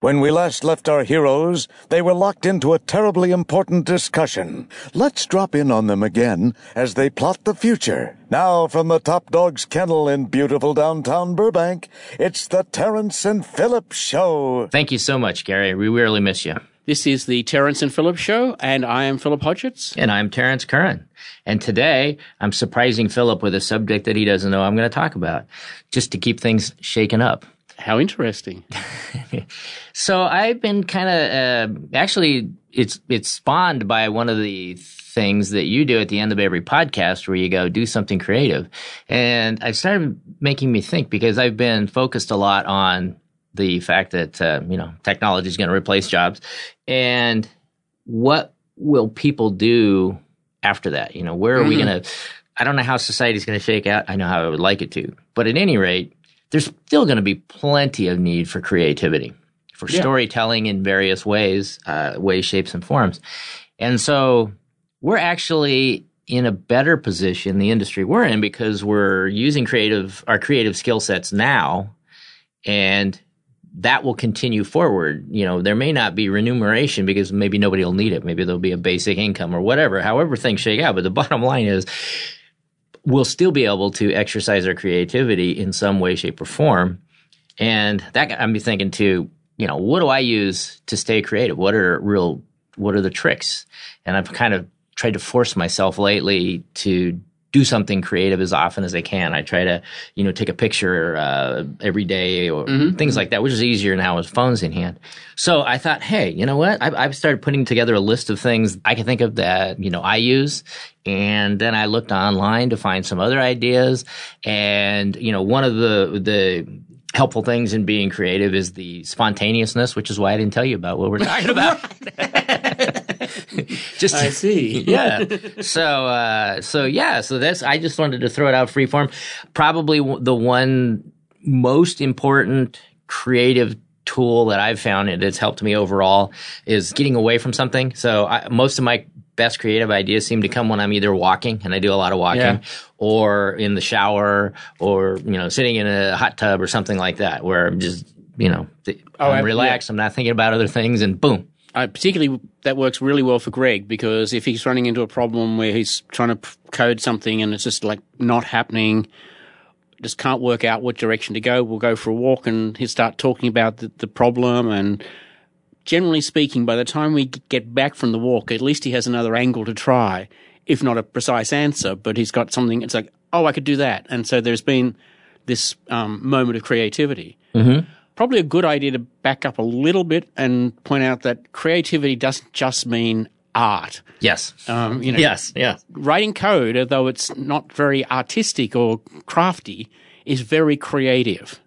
When we last left our heroes, they were locked into a terribly important discussion. Let's drop in on them again as they plot the future. Now, from the Top Dog's kennel in beautiful downtown Burbank, it's the Terence and Philip Show. Thank you so much, Gary. We really miss you. This is the Terence and Philip Show, and I am Philip Hodgetts. And I'm Terence Curren. And today, I'm surprising Philip with a subject that he doesn't know I'm going to talk about, just to keep things shaken up. How interesting. so I've been kind of uh, actually it's it's spawned by one of the things that you do at the end of every podcast where you go do something creative. And I started making me think because I've been focused a lot on the fact that uh, you know technology is going to replace jobs and what will people do after that? You know, where are mm-hmm. we going to I don't know how society's going to shake out. I know how I would like it to. But at any rate, there's still going to be plenty of need for creativity, for yeah. storytelling in various ways, uh, ways, shapes, and forms. And so we're actually in a better position, the industry we're in, because we're using creative, our creative skill sets now, and that will continue forward. You know, there may not be remuneration because maybe nobody will need it. Maybe there'll be a basic income or whatever, however things shake out. But the bottom line is we'll still be able to exercise our creativity in some way, shape, or form. And that me thinking too, you know, what do I use to stay creative? What are real, what are the tricks? And I've kind of tried to force myself lately to do something creative as often as I can. I try to, you know, take a picture uh, every day or mm-hmm. things like that, which is easier now with phones in hand. So I thought, hey, you know what? I've, I've, started putting together a list of things I can think of that you know I use, and then I looked online to find some other ideas. And you know, one of the the helpful things in being creative is the spontaneousness, which is why I didn't tell you about what we're talking about. just I see. yeah. So uh, so yeah. So that's I just wanted to throw it out freeform. Probably the one most important creative tool that I've found and it's helped me overall is getting away from something. So I, most of my best creative ideas seem to come when I'm either walking, and I do a lot of walking, yeah. or in the shower, or you know, sitting in a hot tub or something like that, where I'm just you know, oh, I'm relaxed. Yeah. I'm not thinking about other things, and boom. Particularly, that works really well for Greg because if he's running into a problem where he's trying to code something and it's just like not happening, just can't work out what direction to go, we'll go for a walk and he'll start talking about the, the problem and generally speaking, by the time we get back from the walk, at least he has another angle to try, if not a precise answer, but he's got something. It's like, oh, I could do that. And so there's been this um, moment of creativity. Mm-hmm. Probably a good idea to back up a little bit and point out that creativity doesn't just mean art. Yes. Um, you know, yes. Yeah. Writing code, although it's not very artistic or crafty, is very creative.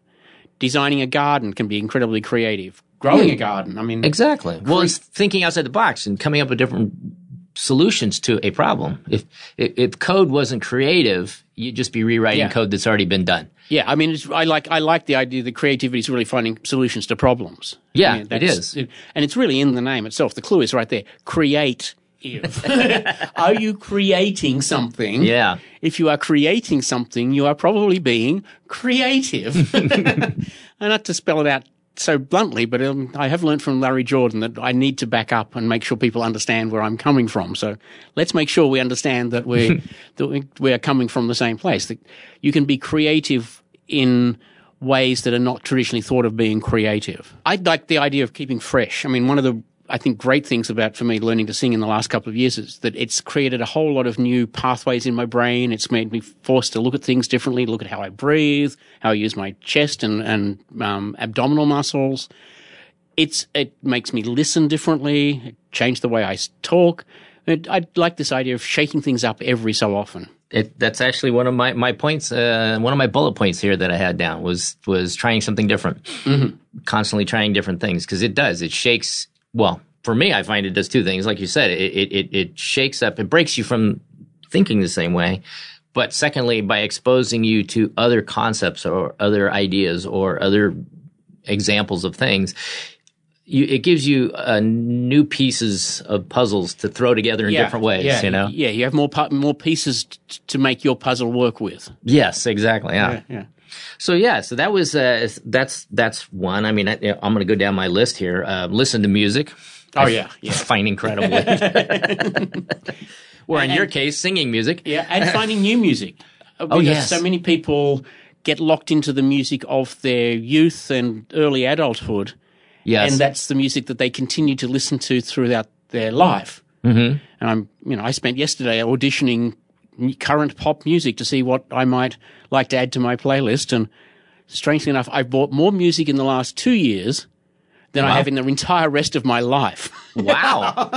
Designing a garden can be incredibly creative growing a garden. I mean, exactly. Well, it's thinking outside the box and coming up with different solutions to a problem. If if, if code wasn't creative, you'd just be rewriting yeah. code that's already been done. Yeah, I mean, I like I like the idea that creativity is really finding solutions to problems. Yeah, I mean, it is, and it's really in the name itself. The clue is right there. Create. are you creating something? Yeah. If you are creating something, you are probably being creative. and not to spell it out so bluntly, but um, I have learned from Larry Jordan that I need to back up and make sure people understand where I'm coming from. So let's make sure we understand that we that we are coming from the same place. That you can be creative in ways that are not traditionally thought of being creative. I like the idea of keeping fresh. I mean, one of the I think great things about for me learning to sing in the last couple of years is that it's created a whole lot of new pathways in my brain. It's made me forced to look at things differently, look at how I breathe, how I use my chest and, and um, abdominal muscles. It's it makes me listen differently, change the way I talk. It, I like this idea of shaking things up every so often. It, that's actually one of my, my points. Uh, one of my bullet points here that I had down was was trying something different, mm-hmm. constantly trying different things because it does. It shakes well, for me, I find it does two things. Like you said, it, it, it shakes up, it breaks you from thinking the same way. But secondly, by exposing you to other concepts or other ideas or other examples of things, you, it gives you uh, new pieces of puzzles to throw together in yeah, different ways. Yeah, you know, yeah, you have more pu- more pieces t- to make your puzzle work with. Yes, exactly. Yeah. yeah, yeah. So yeah, so that was uh, that's that's one. I mean, I, I'm going to go down my list here. Uh, listen to music. Oh yeah, yeah. Find incredibly. or in your case, singing music. Yeah, and finding new music. Uh, Oh, because yes. So many people get locked into the music of their youth and early adulthood, Yes. and that's the music that they continue to listen to throughout their life. Mm-hmm. And I'm, you know, I spent yesterday auditioning current pop music to see what I might like to add to my playlist. And strangely enough, I've bought more music in the last two years than I have in the entire rest of my life. wow.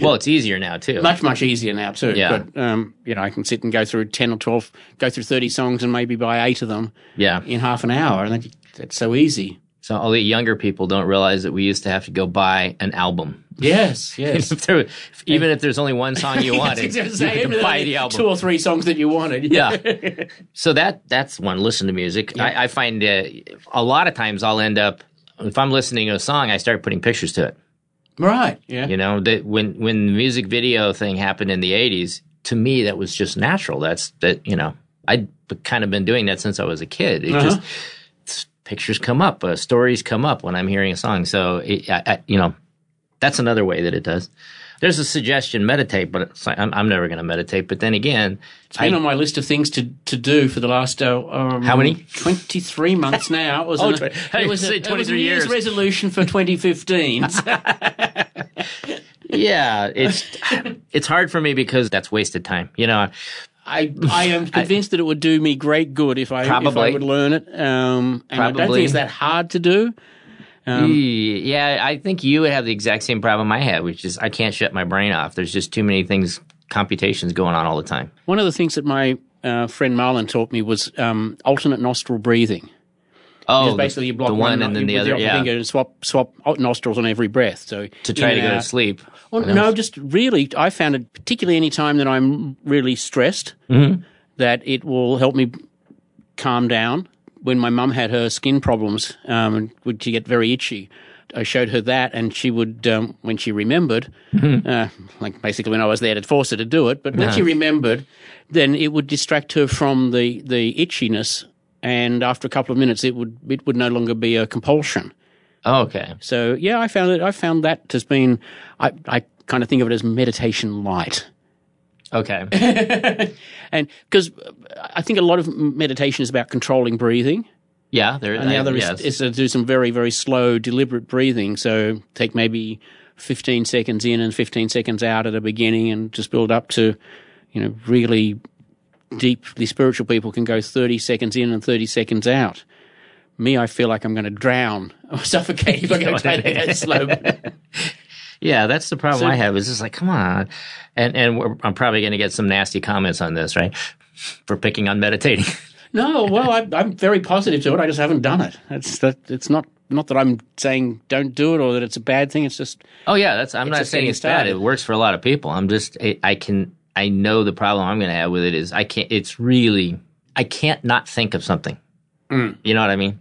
well, it's easier now too. much much easier now too. Yeah. But um, you know, I can sit and go through ten or twelve, go through thirty songs, and maybe buy eight of them yeah. in half an hour, and that, that's so easy. So all the younger people don't realize that we used to have to go buy an album. Yes, yes. If there- even if there's only one song you wanted, you to buy the album. Two or three songs that you wanted. yeah. So that that's one. Listen to music. I, I find uh, a lot of times I'll end up if I'm listening to a song, I start putting pictures to it. Right. Yeah. You know, that when when the music video thing happened in the '80s, to me that was just natural. That's that you know I'd kind of been doing that since I was a kid. It just s- pictures come up, uh, stories come up when I'm hearing a song. So it, I, I, you know, that's another way that it does. There's a suggestion meditate, but it's like, I'm, I'm never going to meditate. But then again, It's been on my list of things to, to do for the last uh, um, How many? Twenty three months now. It was, Oh, an- it was, a, it was a 23 New Year's years. resolution for 2015. yeah, it's it's hard for me because that's wasted time. You know, I I am convinced that it would do me great good if I if I would learn it. Um, and I don't Probably. think it's that hard to do. Um, yeah, I think you would have the exact same problem I had, which is I can't shut my brain off. There's just too many things, computations going on all the time. One of the things that my uh, friend Marlon taught me was um, alternate nostril breathing. Oh, basically, you block the one, no- and then the other, yeah, finger and swap swap nostrils on every breath. So to try to go to sleep. Well, no, just really, I found it particularly any time that I'm really stressed, Mm-hmm. that it will help me calm down. When my mum had her skin problems, um, would she get very itchy, I showed her that, and she would, um, when she remembered, Mm-hmm. uh, like basically when I was there to force her to do it, but when Uh-huh. she remembered, then it would distract her from the the itchiness, and after a couple of minutes, it would it would no longer be a compulsion. Oh, okay. So yeah, I found it. I found that has been. I I kind of think of it as meditation light, Okay. and because I think a lot of meditation is about controlling breathing, Yeah, there. and the I- other yes. is, is to do some very very slow, deliberate breathing. So take maybe fifteen seconds in and fifteen seconds out at the beginning, and just build up to, you know, really deeply spiritual people can go thirty seconds in and thirty seconds out. Me, I feel like I'm going to drown or suffocate if I go go slow. Yeah, that's the problem So- I have. Is just like, come on, and and we're, I'm probably going to get some nasty comments on this, right? For picking on meditating. No, well, I, I'm very positive to it. I just haven't done it. It's that. It's not not that I'm saying don't do it or that it's a bad thing. It's just Oh yeah, that's. I'm not saying it's bad. It works for a lot of people. I'm just. I, I can. I know the problem I'm going to have with it is I can't. It's really. I can't not think of something. Mm. You know what I mean?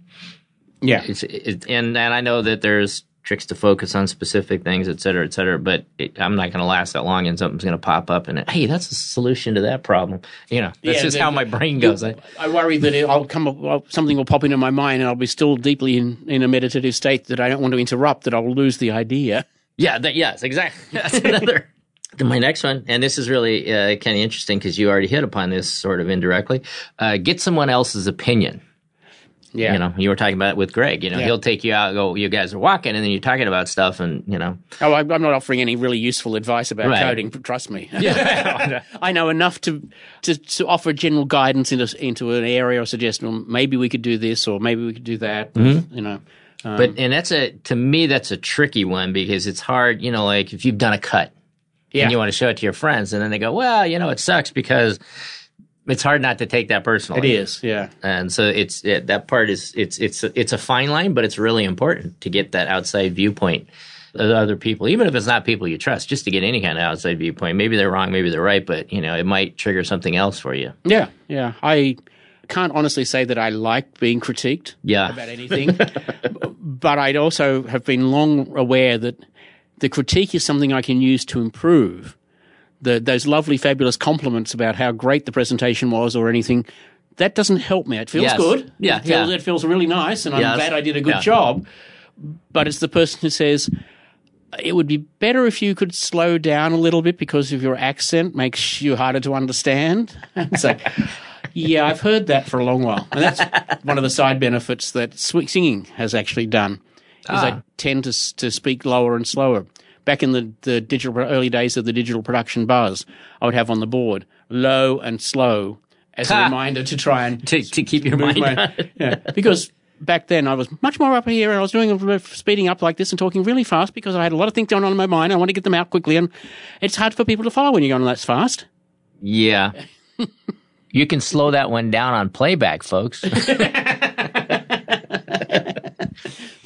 yeah. It's it, and and I know that there's tricks to focus on specific things, et cetera, et cetera. But it, I'm not going to last that long, and something's going to pop up, and hey, that's a solution to that problem. You know, that's Yeah, just how my brain goes. I, I worry that it, I'll come up, well, something will pop into my mind and I'll be still deeply in, in a meditative state that I don't want to interrupt. That I'll lose the idea. Yeah, that, yes, exactly. That's another. My next one, and this is really uh, kind of interesting because you already hit upon this sort of indirectly. Uh, get someone else's opinion. Yeah. You know, you were talking about it with Greg. You know, Yeah. he'll take you out, go, you guys are walking, and then you're talking about stuff, and you know, Oh, I- I'm not offering any really useful advice about Right. coding. Trust me. Yeah. I know enough to, to to offer general guidance into into an area or suggestion. Well, maybe we could do this, or maybe we could do that. Mm-hmm. You know. but and that's a to me that's a tricky one because it's hard. You know, like if you've done a cut Yeah. and you want to show it to your friends, and then they go, well, you know, it sucks because it's hard not to take that personally. it is. Yeah. and so it's it, that part is it's it's it's a fine line, but it's really important to get that outside viewpoint of other people, even if it's not people you trust, just to get any kind of outside viewpoint. Maybe they're wrong, maybe they're right, but you know it might trigger something else for you. Yeah. Yeah. I can't honestly say that I like being critiqued. Yeah, about anything. but I'd also have been long aware that the critique is something I can use to improve. The, those lovely, fabulous compliments about how great the presentation was or anything, that doesn't help me. It feels Yes. good. Yeah, it feels, yeah. it feels really nice, and I'm Yes. glad I did a good Yeah. job. But it's the person who says it would be better if you could slow down a little bit because of your accent makes you harder to understand. It's like, yeah, I've heard that for a long while, and that's one of the side benefits that singing has actually done. Is I Ah. tend to to speak lower and slower. Back in the, the digital early days of the digital production buzz, I would have on the board low and slow as a reminder to try and To, to keep your move mind. my- yeah, because back then I was much more up here and I was doing speeding up like this and talking really fast because I had a lot of things going on in my mind. I want to get them out quickly, and it's hard for people to follow when you're going that fast. yeah. You can slow that one down on playback, folks.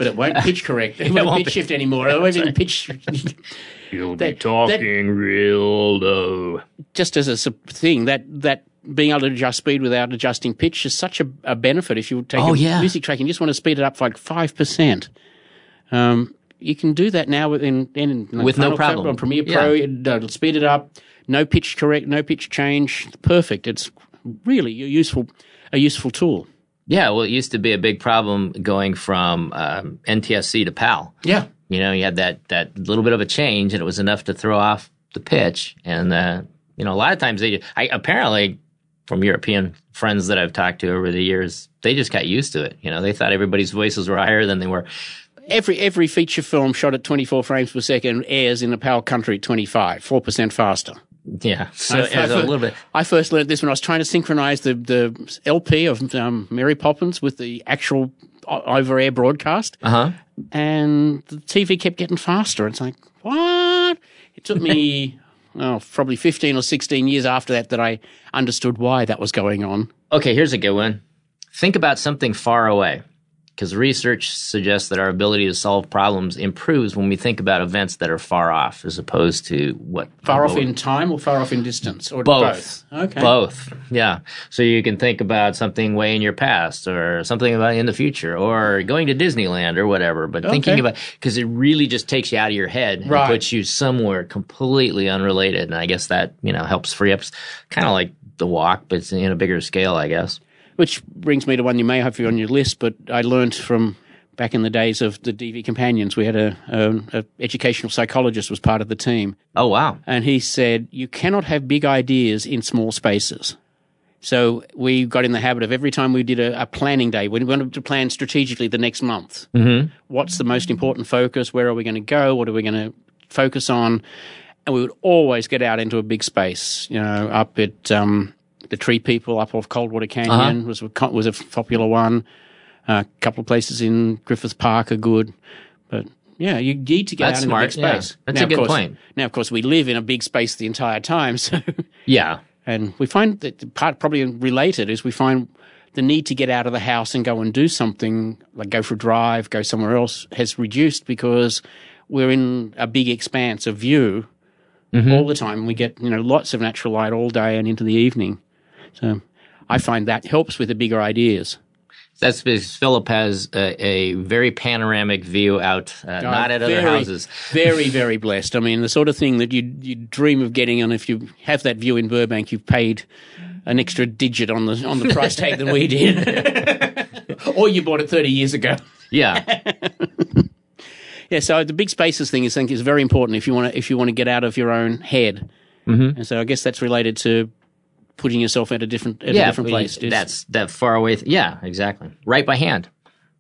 But it won't pitch correct. It won't, won't pitch shift anymore. It won't even pitch. You'll be talking real low. Just as a thing that that being able to adjust speed without adjusting pitch is such a, a benefit. If you take Oh, a yeah. music track and you just want to speed it up like five percent, um, you can do that now within in, in With no Final problem. on Premiere Pro. It, will speed it up. No pitch correct. No pitch change. Perfect. It's really a useful a useful tool. Yeah, well, it used to be a big problem going from um, NTSC to PAL. Yeah. You know, you had that that little bit of a change, and it was enough to throw off the pitch. And uh, you know, a lot of times they, I apparently, from European friends that I've talked to over the years, they just got used to it. You know, they thought everybody's voices were higher than they were. Every every feature film shot at 24 frames per second airs in the PAL country at 25, four percent faster. Yeah, so I- it I was a little bit. I first learned this when I was trying to synchronize the, the LP of um, Mary Poppins with the actual over air broadcast, Uh huh. and the TV kept getting faster. It's like, what? It took me, oh, probably 15 or 16 years after that that I understood why that was going on. Okay, here's a good one. Think about something far away. Because research suggests that our ability to solve problems improves when we think about events that are far off, as opposed to what Far off in time or far off in distance? Or both. Okay. Both. Yeah. So you can think about something way in your past or something about in the future or going to Disneyland or whatever. But thinking about because it really just takes you out of your head and puts you somewhere completely unrelated. And I guess that, you know, helps free up kind of like the walk, but it's in a bigger scale, I guess. Which brings me to one you may have on your list, but I learnt from back in the days of the DV Companions. We had a, a, a educational psychologist was part of the team, Oh, wow. and he said you cannot have big ideas in small spaces. So we got in the habit of every time we did a, a planning day, we wanted to plan strategically the next month. Mm-hmm. What's the most important focus? Where are we going to go? What are we going to focus on? And we would always get out into a big space. You know, up at um, the TreePeople, up off Coldwater Canyon uh-huh. was a, was a popular one. a couple of places in Griffith Park are good, but yeah, you need to get That's out in a big smart, yeah. space. That's Now, a of good course- point. Now, of course, we live in a big space the entire time, so Yeah. and we find that part probably related is we find the need to get out of the house and go and do something like go for a drive, go somewhere else has reduced because we're in a big expanse of view mm-hmm. all the time. We get you know lots of natural light all day and into the evening, so I find that helps with the bigger ideas. That's because Philip has a, a very panoramic view out, uh, not at other houses. Very, very blessed. I mean, the sort of thing that you you dream of getting, and if you have that view in Burbank, you've paid an extra digit on the on the price tag than we did, or you bought it thirty years ago. Yeah. Yeah, so the big spaces thing, I think, is very important if you want to if you want to get out of your own head. Mm-hmm. And so I guess that's related to putting yourself at a different at a different place. It's- That's that far away. Th- yeah, exactly. Right by hand.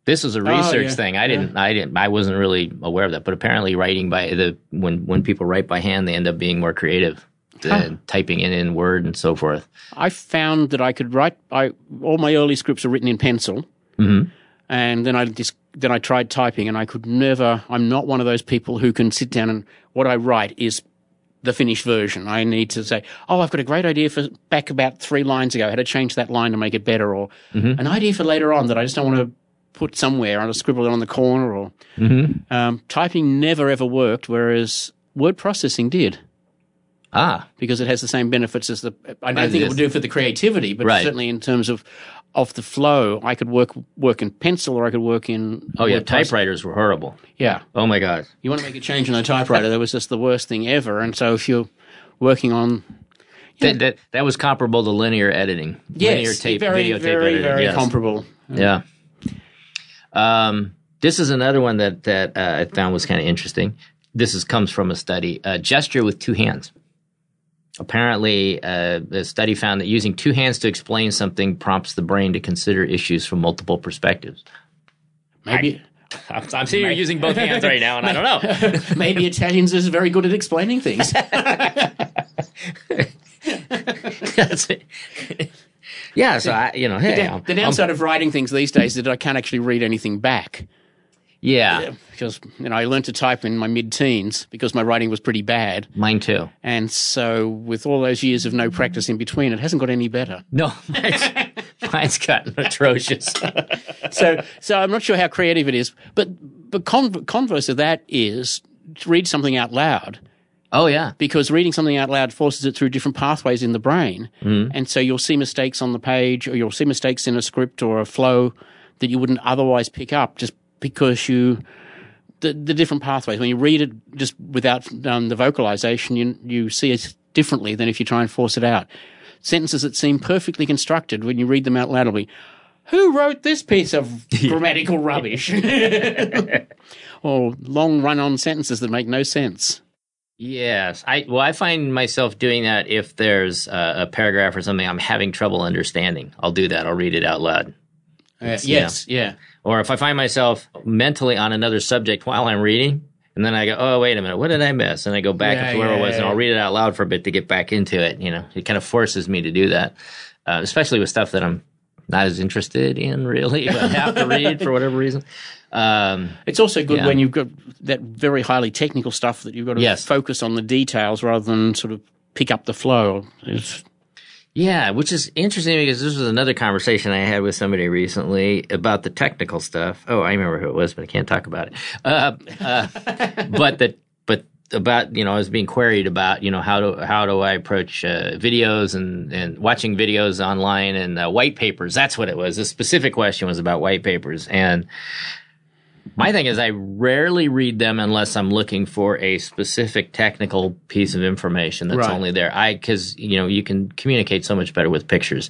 This is a oh, research Oh, yeah, thing. I didn't. I didn't. I wasn't really aware of that. But apparently, writing by the when when people write by hand, they end up being more creative than typing in in Word and so forth. I found that I could write. I all my early scripts are written in pencil, mm-hmm. and then I just then I tried typing, and I could never. I'm not one of those people who can sit down and what I write is the finished version. I need to say, "Oh, I've got a great idea for back about three lines ago. How to change that line to make it better, or an idea for later on that I just don't want to put somewhere. I'll scribble it on the corner, or um, typing never ever worked, whereas word processing did Ah, because it has the same benefits as the. I don't think it would do for the creativity, but Right. certainly in terms of of the flow, I could work work in pencil or I could work in. oh yeah, typewriters were horrible. Yeah, Oh my god. you want to make a change on a typewriter, that was just the worst thing ever. And so if you're working on, That, that that was comparable to linear editing. Yes, linear tape, very, videotape very, editing. very yes. comparable. Yeah. Um, this is another one that that uh, I found was kind of interesting. This is comes from a study. Uh, gesture with two hands. Apparently, uh, the study found that using two hands to explain something prompts the brain to consider issues from multiple perspectives. Maybe. I'm, I'm sitting here using both hands right now, and I don't know. Maybe Italians is very good at explaining things. That's it. yeah, so I, you know, hey, I'm- the downside of writing things these days is that I can't actually read anything back. Yeah, Because you know, I learned to type in my mid-teens because my writing was pretty bad, mine too. and so with all those years of no practice in between, it hasn't got any better. No, mine's, mine's gotten atrocious. So, so I'm not sure how creative it is, but but con- converse of that is to read something out loud Oh yeah, because reading something out loud forces it through different pathways in the brain. Mm-hmm. And so you'll see mistakes on the page or you'll see mistakes in a script or a flow that you wouldn't otherwise pick up just because you, the, the different pathways. When you read it just without um, the vocalization, you, you see it differently than if you try and force it out. Sentences that seem perfectly constructed when you read them out loud will be, who wrote this piece of grammatical rubbish? or long run on sentences that make no sense. yes. I well, I find myself doing that if there's a, a paragraph or something I'm having trouble understanding. I'll do that. I'll read it out loud. Uh, yes, yeah. Or if I find myself mentally on another subject while I'm reading, and then I go, oh wait a minute, what did I miss? And I go back Yeah, to where I yeah, was, and. I'll read it out loud for a bit to get back into it. You know, it kind of forces me to do that, uh, especially with stuff that I'm not as interested in really, but have to read for whatever reason. Um, It's also good Yeah. when you've got that very highly technical stuff that you've got to Yes. focus on the details rather than sort of pick up the flow. It's, Yeah, which is interesting because this was another conversation I had with somebody recently about the technical stuff. Oh, I remember who it was, but I can't talk about it. Uh, uh, but that, but about you know, I was being queried about you know how do how do I approach uh, videos and and watching videos online and uh, white papers. That's what it was. The specific question was about white papers and. My thing is, I rarely read them unless I'm looking for a specific technical piece of information that's Right. only there. I because you know you can communicate so much better with pictures.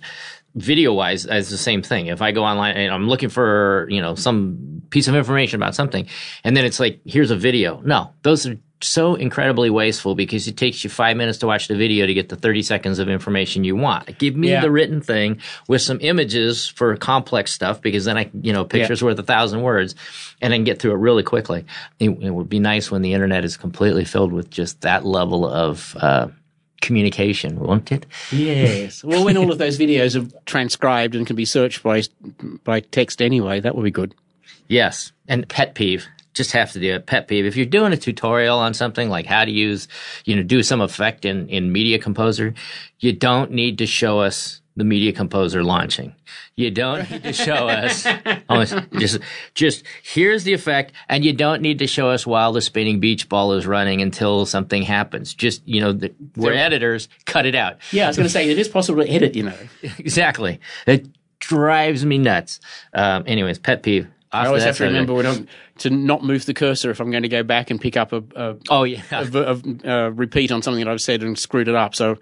Video wise, it's the same thing. If I go online and I'm looking for you know some piece of information about something, and then it's like here's a video. No, those are so incredibly wasteful because it takes you five minutes to watch the video to get the 30 seconds of information you want. Give me Yeah. the written thing with some images for complex stuff because then I, you know, pictures worth a thousand words and I can get through it really quickly. It, it would be nice when the internet is completely filled with just that level of, uh, communication, won't it? yes. well, when all of those videos are transcribed and can be searched by by text anyway, that would be good. Yes. And pet peeve. Just have to do a Pet peeve. If you're doing a tutorial on something like how to use, you know, do some effect in, in Media Composer, you don't need to show us the Media Composer launching. You don't need to show us, oh, just, just here's the effect, and you don't need to show us while the spinning beach ball is running until something happens. Just, you know, the, we're editors, cut it out. Yeah, I was going to say it is possible to edit. You know, Exactly. It drives me nuts. Um, anyways, pet peeve. I always have to remember when I'm, to not move the cursor if I'm going to go back and pick up a, a, Oh yeah, a, a, a repeat on something that I've said and screwed it up. So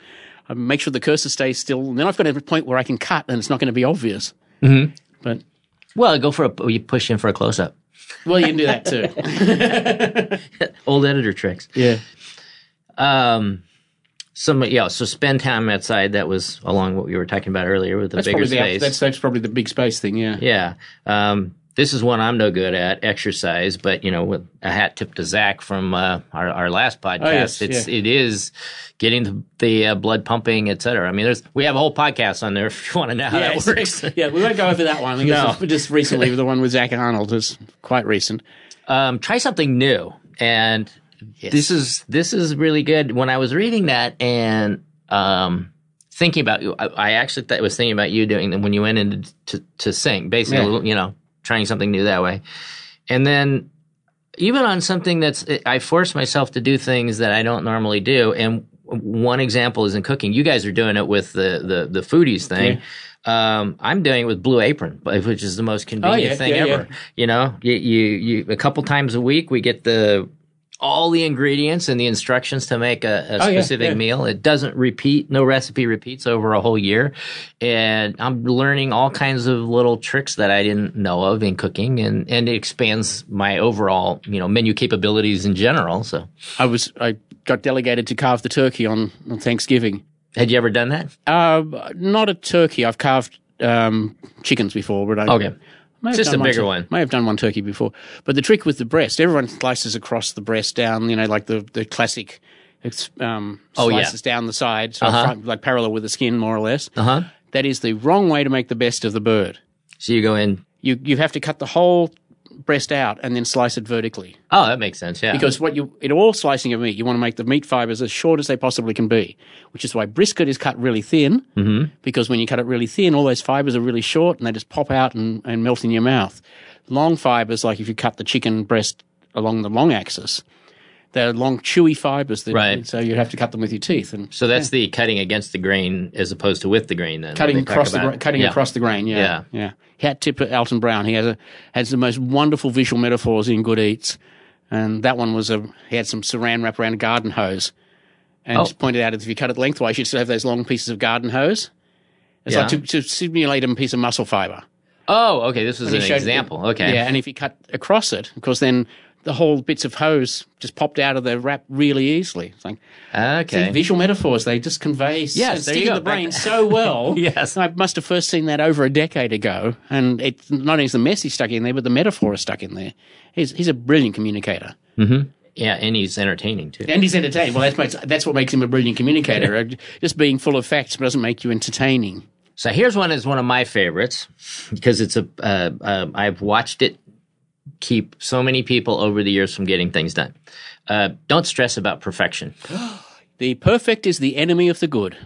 I make sure the cursor stays still. And then I've got a point where I can cut and it's not going to be obvious. Mm-hmm. But Well, go for a you push in for a close up. well, you can do that too. Old editor tricks. yeah. Um, some yeah. So spend time outside. That was along what we were talking about earlier with the That's bigger probably the, space. that's, that's probably the big space thing. Yeah. yeah. Um, this is one I'm no good at exercise, but you know, with a hat tip to Zach from uh, our our last podcast, Oh, yes, it's yeah. it is getting the, the uh, blood pumping, et cetera. I mean, there's we have a whole podcast on there if you want to know how Yeah, that works. yeah, we won't go over that one. No. just recently, the one with Zach Arnold is quite recent. um, try something new. And this is this is really good. When I was reading that and um, thinking about you, I, I actually th- was thinking about you doing when you went into to, to sing, basically, Yeah. you know, trying something new that way. And then even on something that's, I force myself to do things that I don't normally do. And one example is in cooking. You guys are doing it with the the, the foodies thing. Um, I'm doing it with Blue Apron, which is the most convenient Oh, yeah, thing yeah, ever. You know, you, you you a couple times a week we get the all the ingredients and the instructions to make a, a Oh, yeah, specific yeah. meal. It doesn't repeat, no recipe repeats over a whole year. And I'm learning all kinds of little tricks that I didn't know of in cooking and, and it expands my overall, you know, menu capabilities in general. So I was I got delegated to carve the turkey on, on Thanksgiving. had you ever done that? Uh, not a turkey. I've carved um, chickens before, but I Okay. Just a bigger tur- one. May have done one turkey before, but the trick with the breast, everyone slices across the breast down. You know, like the the classic. It's, um, Oh, yeah. slices down the side, so Uh-huh. front, like parallel with the skin, more or less. Uh huh. That is the wrong way to make the best of the bird. So you go in. You you have to cut the whole breast out and then slice it vertically. Oh, that makes sense. Yeah. Because what you in all slicing of meat, you want to make the meat fibers as short as they possibly can be, which is why brisket is cut really thin. Mm-hmm. Because when you cut it really thin, all those fibers are really short and they just pop out and, and melt in your mouth. Long fibers, like if you cut the chicken breast along the long axis, they're long, chewy fibers. That, Right. So you'd have to cut them with your teeth and so that's the cutting against the grain as opposed to with the grain. Then cutting across the gra- cutting yeah. across the grain. Yeah, Yeah. yeah. Hat tip Alton Brown. He has a has the most wonderful visual metaphors in Good Eats, and that one was a he had some Saran wrap around a garden hose, and Oh. just pointed out that if you cut it lengthwise, you still have those long pieces of garden hose. It's Yeah. like to, to simulate a piece of muscle fiber. Oh, okay. This is an example. Okay. Yeah, and if you cut across it, of course, then the whole bits of hose just popped out of the wrap really easily. It's like Okay. See, visual metaphors, they just convey Yes, and there stick you in go. the brain so well. Yes. I must have first seen that over a decade ago. And it's not only is the message stuck in there, but the metaphor is stuck in there. He's, he's a brilliant communicator. Yeah, and he's entertaining too. And he's entertaining. Well, that's, makes, that's what makes him a brilliant communicator. Uh, just being full of facts doesn't make you entertaining. So here's one is one of my favorites because it's a uh, uh, I've watched it keep so many people over the years from getting things done. Uh, don't stress about perfection. The perfect is the enemy of the good.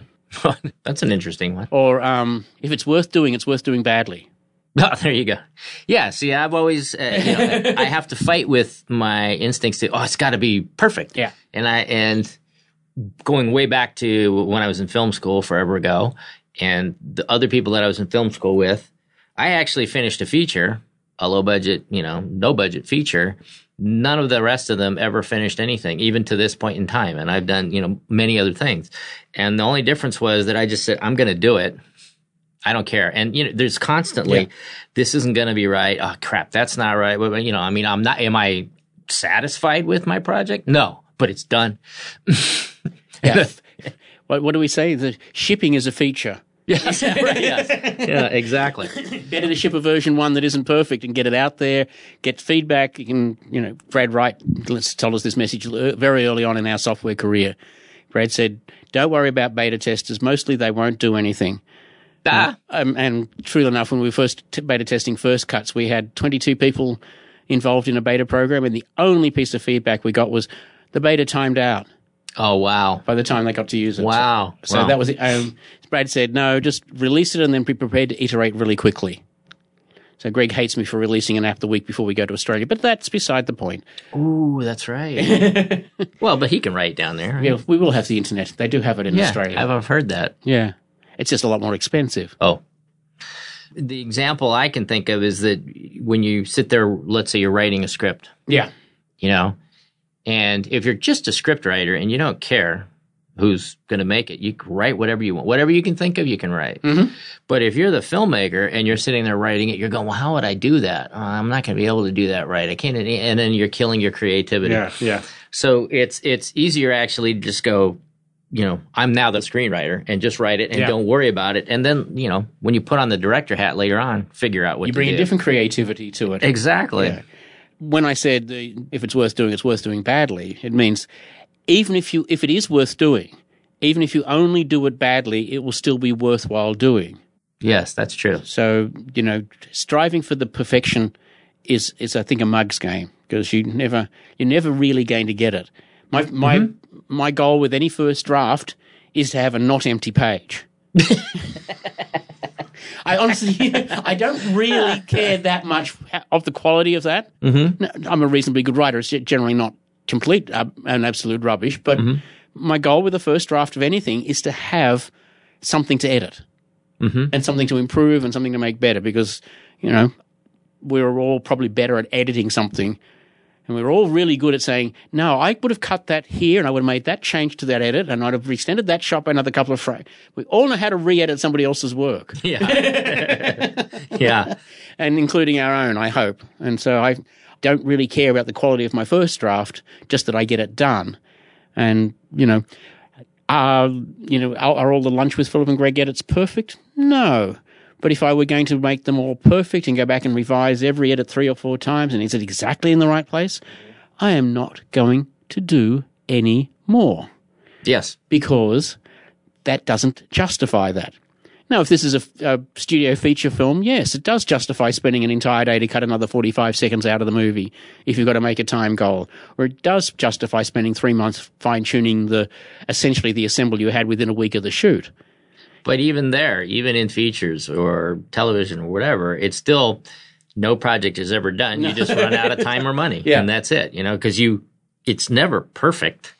That's an interesting one. Or um, if it's worth doing, it's worth doing badly. Oh, there you go. Yeah. See, I've always, uh, you know, I have to fight with my instincts to, oh, it's got to be perfect. Yeah. And I, and going way back to when I was in film school forever ago and the other people that I was in film school with, I actually finished a feature, a low budget, you know, no budget feature. None of the rest of them ever finished anything, even to this point in time. And I've done, you know, many other things. And the only difference was that I just said, I'm going to do it. I don't care. And you know, there's constantly, Yeah. this isn't going to be right. Oh crap, that's not right. You know, I mean, I'm not. Am I satisfied with my project? No, but it's done. Yeah. what, what do we say? The shipping is a feature. Yes, right, yes. yeah, exactly. better to ship a version one that isn't perfect and get it out there, get feedback. You can, you know, Brad Wright told us this message very early on in our software career. Brad said, "Don't worry about beta testers. Mostly they won't do anything." Ah, Um, and true enough, when we were first t- beta testing first cuts, we had 22 people involved in a beta program, and the only piece of feedback we got was the beta timed out oh wow, by the time they got to use it. wow. So wow. that was it. Um, Brad said, no, just release it and then be prepared to iterate really quickly. So Greg hates me for releasing an app the week before we go to Australia, but that's beside the point. Ooh, that's right. well, but he can write down there. Yeah, we will have the internet. They do have it in yeah Australia. I've, I've heard that. yeah. It's just a lot more expensive. Oh. The example I can think of is that when you sit there, let's say you're writing a script, Yeah. you know, and if you're just a script writer and you don't care who's going to make it, you can write whatever you want. Whatever you can think of, you can write. Mm-hmm. But if you're the filmmaker and you're sitting there writing it, you're going, well, how would I do that? Oh, I'm not going to be able to do that right. I can't. And then you're killing your creativity. yeah. Yeah. So it's it's easier actually to just go, you know, I'm now the screenwriter and just write it and Yeah. don't worry about it. And then, you know, when you put on the director hat later on, figure out what You to bring a different creativity to it. Exactly. Yeah. When I said the, if it's worth doing, it's worth doing badly, it means even if you if it is worth doing, even if you only do it badly, it will still be worthwhile doing. Yes, that's true. So you know, striving for the perfection is is I think a mug's game because you never you're never really going to get it. My my mm-hmm. my goal with any first draft is to have a not empty page. I honestly, I don't really care that much of the quality of that. Mm-hmm. I'm a reasonably good writer. It's generally not complete uh, and absolute rubbish, but my goal with the first draft of anything is to have something to edit and something to improve and something to make better because, you know, we're all probably better at editing something And we're all really good at saying, no, I would have cut that here and I would have made that change to that edit and I'd have extended that shot by another couple of frames. We all know how to re edit somebody else's work. Yeah. yeah. and including our own, I hope. And so I don't really care about the quality of my first draft, just that I get it done. And, you know, are, you know, are, are all the Lunch with Philip and Greg edits perfect? No. But if I were going to make them all perfect and go back and revise every edit three or four times and is it exactly in the right place? I am not going to do any more Yes. because that doesn't justify that. Now, if this is a, a studio feature film, yes, it does justify spending an entire day to cut another 45 seconds out of the movie if you've got to make a time goal. Or it does justify spending three months fine tuning the, essentially the assemble you had within a week of the shoot. But even there, even in features or television or whatever, it's still no project is ever done. You just run out of time or money, Yeah. and that's it. You know, because you, it's never perfect.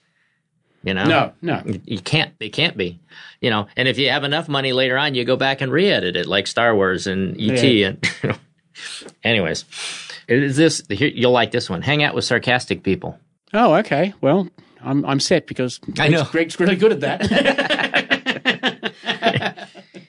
You know, No, no. you can't. It can't be. You know, and if you have enough money later on, you go back and re-edit it, like Star Wars and ET. Yeah. And you know. anyways, is this? Here, you'll like this one. Hang out with sarcastic people. Oh, okay. Well, I'm, I'm set because I know. Greg's really good at that.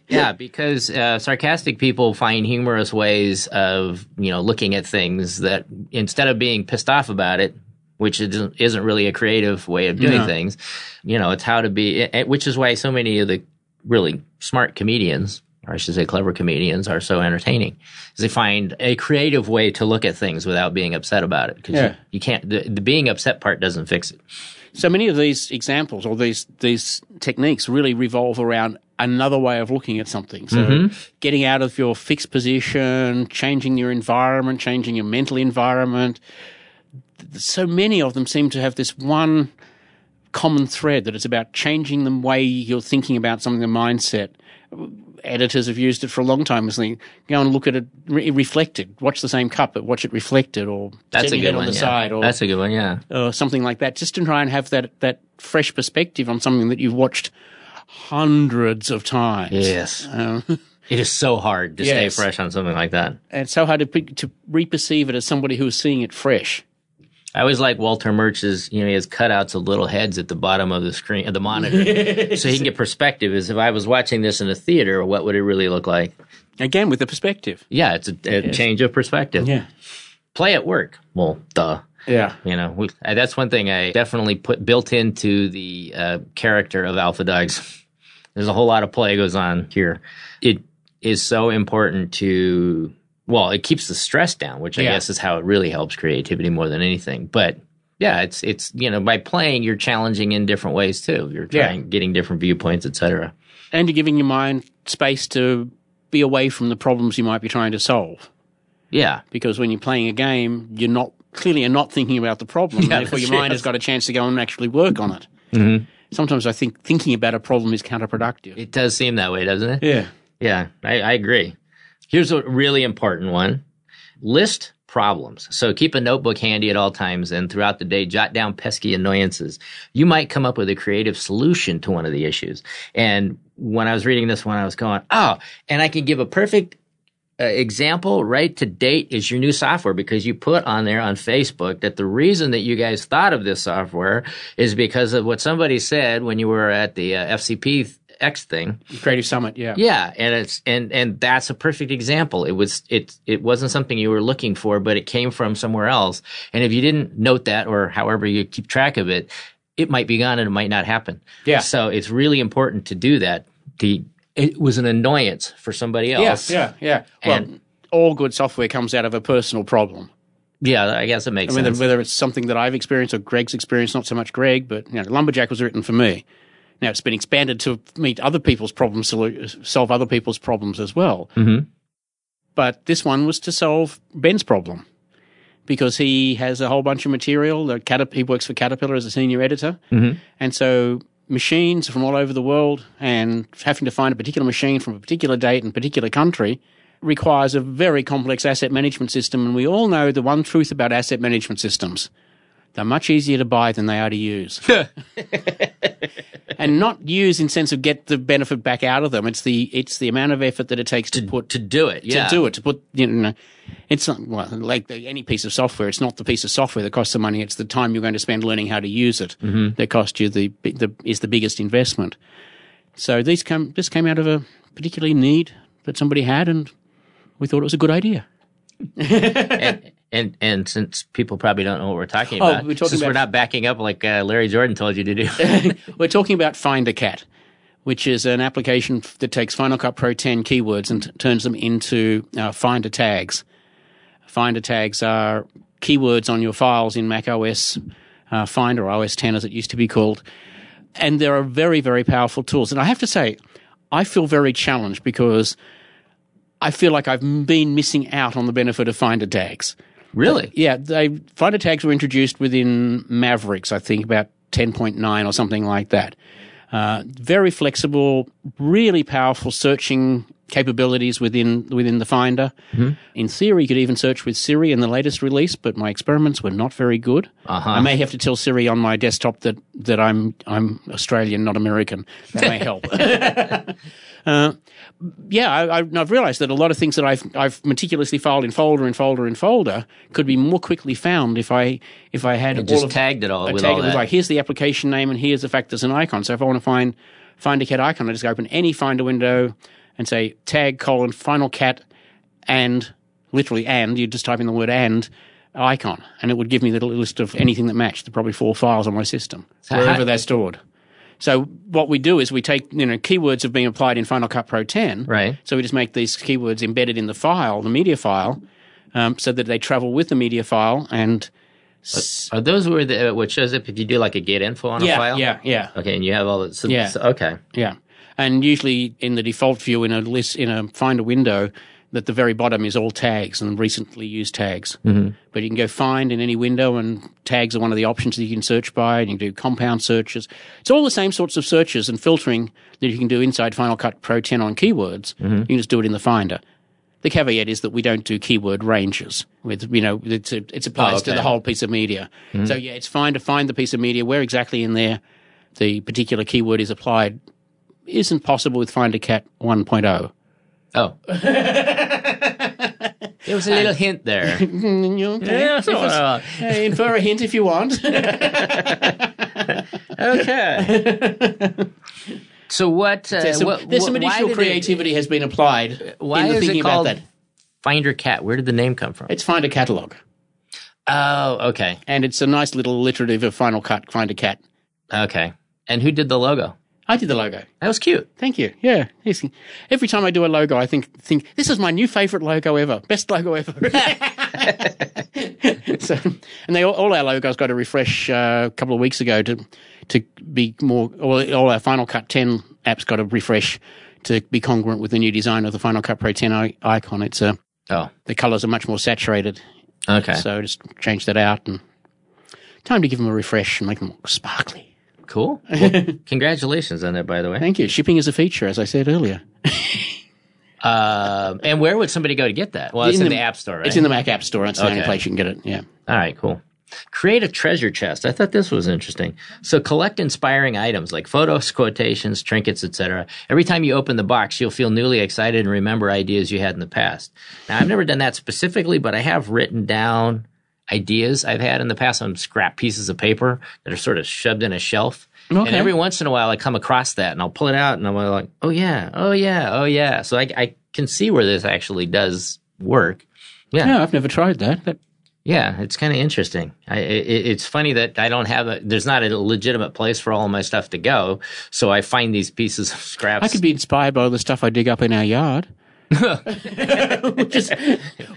Yeah, because uh, sarcastic people find humorous ways of you know looking at things that instead of being pissed off about it, which isn't isn't really a creative way of doing No. things. You know, it's how to be, which is why so many of the really smart comedians, or I should say clever comedians, are so entertaining. Is they find a creative way to look at things without being upset about it. Because Yeah. you, you can't, the, the being upset part doesn't fix it. So many of these examples or these these techniques really revolve around another way of looking at something. So mm-hmm. getting out of your fixed position, changing your environment, changing your mental environment. So many of them seem to have this one common thread that it's about changing the way you're thinking about something, the mindset. Editors have used it for a long time. As they go and look at it re- reflected, watch the same cup, but watch it reflected, or That's a good it on one. the yeah. side, or That's a good one. Yeah. or something like that, just to try and have that that fresh perspective on something that you've watched hundreds of times. Yes. Um, It is so hard to stay fresh on something like that. and it's so hard to to reperceive it as somebody who's seeing it fresh. I always like Walter Murch's, you know, he has cutouts of little heads at the bottom of the screen, of the monitor. so he can get perspective as if I was watching this in a theater, what would it really look like? Again, with the perspective. Yeah, it's a, a change of perspective. Yeah. Play at work. Well, duh. Yeah. You know, we, uh, that's one thing I definitely put built into the uh, character of Alpha Dogs. There's a whole lot of play goes on here. It is so important to, well, it keeps the stress down, which I Yeah. guess is how it really helps creativity more than anything. But yeah, it's it's you know by playing you're challenging in different ways too. You're Yeah. getting different viewpoints, etc. And you're giving your mind space to be away from the problems you might be trying to solve. Yeah, Because when you're playing a game, you're not clearly you're not thinking about the problem. Yeah, therefore, your mind has got a chance to go and actually work on it. Mhm. Sometimes I think thinking about a problem is counterproductive. it does seem that way, doesn't it? yeah. Yeah, I, I agree. Here's a really important one list problems. So keep a notebook handy at all times and throughout the day, jot down pesky annoyances. You might come up with a creative solution to one of the issues. And when I was reading this one, I was going, oh, and I can give a perfect example right to date is your new software because you put on there on Facebook that the reason that you guys thought of this software is because of what somebody said when you were at the uh, FCP X thing. Creative Summit, yeah. Yeah, and it's and and that's a perfect example. It was it it wasn't something you were looking for, but it came from somewhere else. And if you didn't note that, or however you keep track of it, it might be gone and it might not happen. Yeah. So it's really important to do that. The it was an annoyance for somebody else. Yeah, yeah, yeah. Well, all good software comes out of a personal problem. Yeah, I guess it makes I mean, sense. whether it's something that I've experienced or Greg's experienced, not so much Greg, but you know, Lumberjack was written for me. Now it's been expanded to meet other people's problems, solve other people's problems as well. Mhm. But this one was to solve Ben's problem because he has a whole bunch of material. He works for Caterpillar as a senior editor, Mhm. and so machines from all over the world and having to find a particular machine from a particular date and particular country requires a very complex asset management system. And we all know the one truth about asset management systems. They're much easier to buy than they are to use. and not use in sense of get the benefit back out of them. It's the it's the amount of effort that it takes to, put to do it, yeah. to do it, to put you know It's not well, like the- any piece of software. It's not the piece of software that costs the money. It's the time you're going to spend learning how to use it mm-hmm. that costs you the, the is the biggest investment. So these come this came out of a particularly need that somebody had, and we thought it was a good idea. and, and and since people probably don't know what we're talking Oh, about, we're talking since we're about- not backing up like uh, Larry Jordan told you to do. We're talking about FindrCat, which is an application that takes Final Cut Pro 10 keywords and t- turns them into uh, Finder tags. Finder tags are keywords on your files in Mac OS uh, Finder, OS 10 as it used to be called. And there are very, very powerful tools. And I have to say, I feel very challenged because I feel like I've been missing out on the benefit of Finder tags. Really? Yeah, they finder tags were introduced within Mavericks, I think about 10.9 or something like that. Uh, very flexible, really powerful searching capabilities within within the Finder. In theory, you could even search with Siri in the latest release, but my experiments were not very good. Uh-huh. I may have to tell Siri on my desktop that that I'm I'm Australian, not American. That may help. Uh, yeah, I, I've realised that a lot of things that I've I've meticulously filed in folder and folder and folder could be more quickly found if I if I had Just of, tagged it all I with tag all it with like here's the application name and here's the fact there's an icon. So if I want to find find a cat icon, I just open any Finder window and say tag colon final cat and literally and you just type in the word and icon and it would give me the list of anything that matched. Are probably four files on my system wherever they're stored. So what we do is we take you know keywords have been applied in Final Cut Pro 10, Right. So we just make these keywords embedded in the file, the media file, um, so that they travel with the media file and Are those where the what shows up if you do like a get info on yeah, a file? yeah, yeah, Okay, and you have all the so, Yeah. so- okay. yeah. And usually in the default view in a list in a Finder window, that the very bottom is all tags and recently used tags. Mm-hmm. But you can go find in any window, and tags are one of the options that you can search by. And you can do compound searches. It's all the same sorts of searches and filtering that you can do inside Final Cut Pro 10 on keywords. You can just do it in the Finder. The caveat is that we don't do keyword ranges. With you know, it's it applies Oh, to the whole piece of media. So yeah, it's fine to find the piece of media where exactly in there the particular keyword is applied. Isn't possible with FindrCat 1.0. Oh. there was a little hint there. Okay? Yeah, uh, infer a hint if you want. okay. so what? Uh, There's some, what, there's some additional did it- creativity has been applied why in the is thinking it about called that. FindrCat? Where did the name come from? It's Find a Catalog. Oh, okay, And it's a nice little alliterative of Final Cut, FindrCat. okay. And who did the logo? I did the logo. That was cute. Thank you. Yeah. Every time I do a logo, I think think this is my new favorite logo ever, best logo ever. so, and they all, all our logos got a refresh uh, a couple of weeks ago to to be more. All, all our Final Cut 10 apps got a refresh to be congruent with the new design of the Final Cut Pro 10 i- icon. It's uh, Oh, the colors are much more saturated, okay. so just change that out and time to give them a refresh and make them look sparkly. Cool. Well, congratulations on that, by the way. Thank you. Shipping is a feature, as I said earlier. Um, and where would somebody go to get that? Well, it's in, the, App Store, right? It's in the Mac App Store. That's the only place you can get it. Yeah. All right, cool. Create a treasure chest. I thought this was interesting. So collect inspiring items like photos, quotations, trinkets, etc. Every time you open the box, you'll feel newly excited and remember ideas you had in the past. Now, I've never done that specifically, but I have written down ideas I've had in the past on scrap pieces of paper that are sort of shoved in a shelf. And every once in a while, I come across that and I'll pull it out and I'm like, oh yeah, oh yeah, oh yeah. So I, I can see where this actually does work. Yeah. No, I've never tried that. that Yeah, it's kind of interesting. I, it, it's funny that I don't have a. There's not a legitimate place for all my stuff to go, so I find these pieces of scraps. I could be inspired by all the stuff I dig up in our yard. which is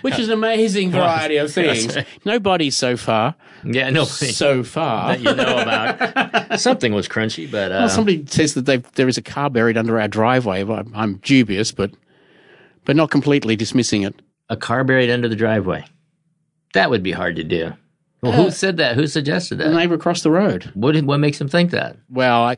which is an amazing variety of things. Nobody so far. yeah, no, So far. that you know about. Something was crunchy, but uh, Well, somebody says that there is a car buried under our driveway. I'm, I'm dubious, but but not completely dismissing it. a car buried under the driveway. That would be hard to do. Well, who said that? Who suggested The that? neighbour across the road. What what makes them think that? Well, I,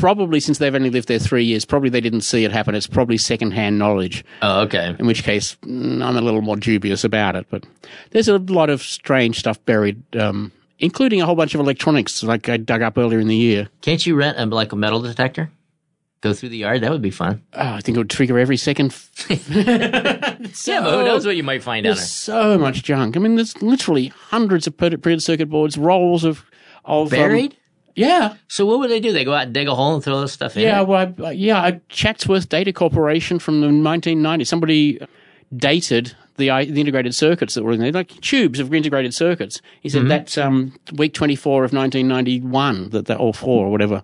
probably since they've only lived there three years, probably they didn't see it happen. It's probably second-hand knowledge. Oh, okay. in which case mm, I'm a little more dubious about it. But there's a lot of strange stuff buried, um, including a whole bunch of electronics like I dug up earlier in the year. Can't you rent a, like a metal detector? Go through the yard. That would be fun. Oh, I think it would trigger every second. yeah, but who knows what you might find out There's so much junk. I mean, there's literally hundreds of printed circuit boards, rolls of of um, Buried? Yeah, So what would they do? They go out and dig a hole and throw this stuff in? yeah. it? Well, I, yeah. I- Chatsworth Data Corporation from the 1990s. Somebody dated the the integrated circuits that were in there, like tubes of integrated circuits. He said that's um, week 24 of 1991 that they're all four or whatever.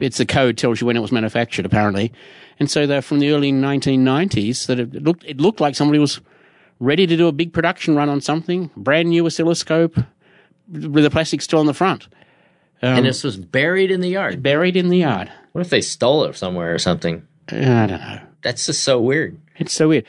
It's the code tells you when it was manufactured, apparently. And so they're from the early 1990s that it looked, it looked like somebody was ready to do a big production run on something, brand new oscilloscope with the plastic still on the front, And this was buried in the yard. buried in the yard. What if they stole it somewhere or something? I don't know. That's just so weird. It's so weird.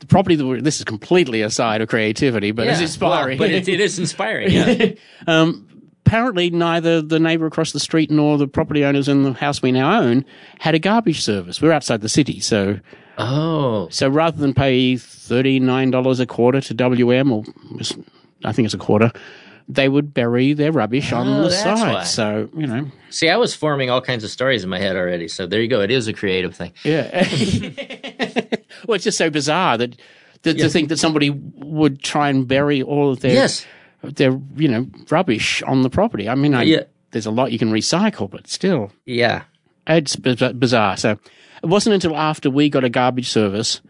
The property that we're, this is completely aside of creativity, but it's inspiring. well, but it, it is inspiring. Yeah. um, apparently, neither the neighbour across the street nor the property owners in the house we now own had a garbage service. We're outside the city, so oh, so rather than pay thirty nine dollars a quarter to WM, or I think it's a quarter, they would bury their rubbish on Oh, the side. why. So you know, see, I was forming all kinds of stories in my head already. So there you go. It is a creative thing. Yeah. well, it's just so bizarre that, that to think that somebody would try and bury all of their Yes. their you know rubbish on the property. I mean, I, Yeah. there's a lot you can recycle, but still, Yeah. it's biz- bizarre. So it wasn't until after we got a garbage service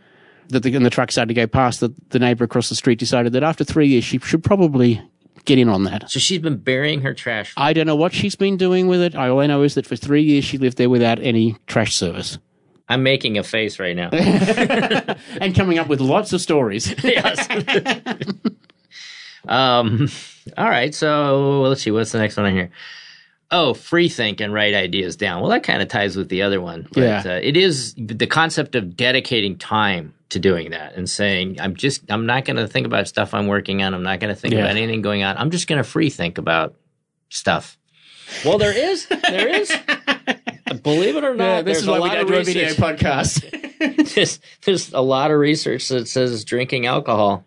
that the, and the truck started to go past that the neighbour across the street decided that after three years she should probably get in on that. So she's been burying her trash. I don't know what she's been doing with it. All I know is that for three years she lived there without any trash service. I'm making a face right now. and coming up with lots of stories. yes. um. All right. So let's see. What's the next one on here? Oh, free think and write ideas down. Well, that kind of ties with the other one. But, Yeah. Uh, it is the concept of dedicating time to doing that and saying, I'm just, I'm not going to think about stuff I'm working on. I'm not going to think Yeah. about anything going on. I'm just going to free think about stuff. Well, there is. There is. Believe it or not, this is a why we of do a video podcast. there's, there's a lot of research that says drinking alcohol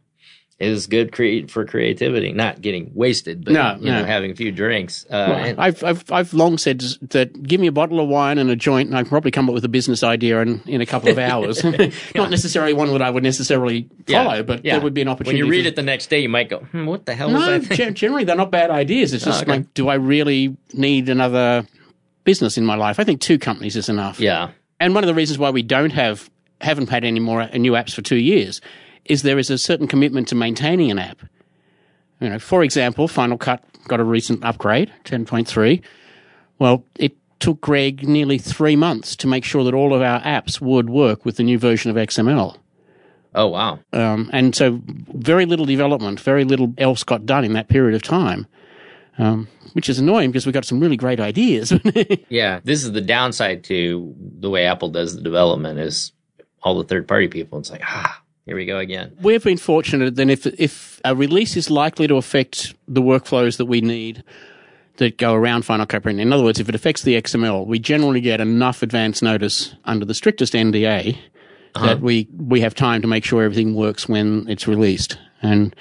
is good cre- for creativity. Not getting wasted, but No, you know, having a few drinks. Uh, and- I've, I've, I've long said that give me a bottle of wine and a joint, and I can probably come up with a business idea in, in a couple of hours. Not necessarily one that I would necessarily yeah, follow, but yeah. there would be an opportunity. When you read for- it the next day, you might go, hmm, "What the hell No, I thinking?" gen- generally they're not bad ideas. It's just okay. like, do I really need another business in my life? I think two companies is enough. Yeah, And one of the reasons why we don't have haven't had any more uh, new apps for two years is there is a certain commitment to maintaining an app. You know, for example, Final Cut got a recent upgrade, ten point three. Well, it took Greg nearly three months to make sure that all of our apps would work with the new version of XML. Oh wow. Um, and so very little development, very little else got done in that period of time, um, which is annoying because we got some really great ideas. Yeah, this is the downside to the way Apple does the development is all the third party people. It's like, ah, here we go again. We've been fortunate then if if a release is likely to affect the workflows that we need that go around Final Cut Pro. In other words, if it affects the XML, we generally get enough advance notice under the strictest NDA uh-huh. that we we have time to make sure everything works when it's released. And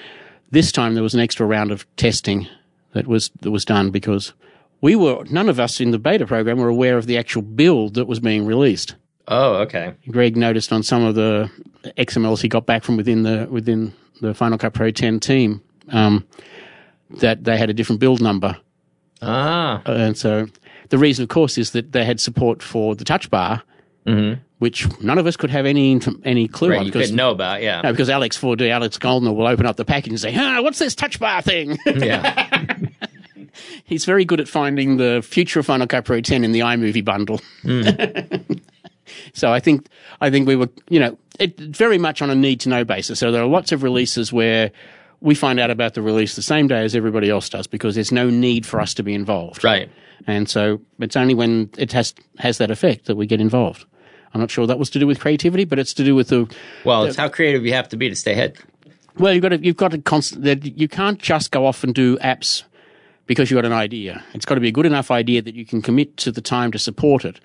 this time there was an extra round of testing that was that was done because we were none of us in the beta program were aware of the actual build that was being released. Oh, okay. Greg noticed on some of the XMLs he got back from within the within the Final Cut Pro 10 team um, that they had a different build number, Ah, and so the reason, of course, is that they had support for the touch bar, which none of us could have any any clue right. on You because. couldn't know about. Yeah. No, because Alex 4D, Alex Gollner will open up the package and say, "Huh, what's this touch bar thing?" Yeah. He's very good at finding the future of Final Cut Pro 10 in the iMovie bundle. so I think I think we were, you know, it very much on a need to know basis. So there are lots of releases where we find out about the release the same day as everybody else does because there's no need for us to be involved. right. And so it's only when it has has that effect that we get involved. I'm not sure that was to do with creativity, but it's to do with the Well, it's how creative you have to be to stay ahead. well, you've got to, you've got to constant that you can't just go off and do apps because you've got an idea. It's got to be a good enough idea that you can commit to the time to support it,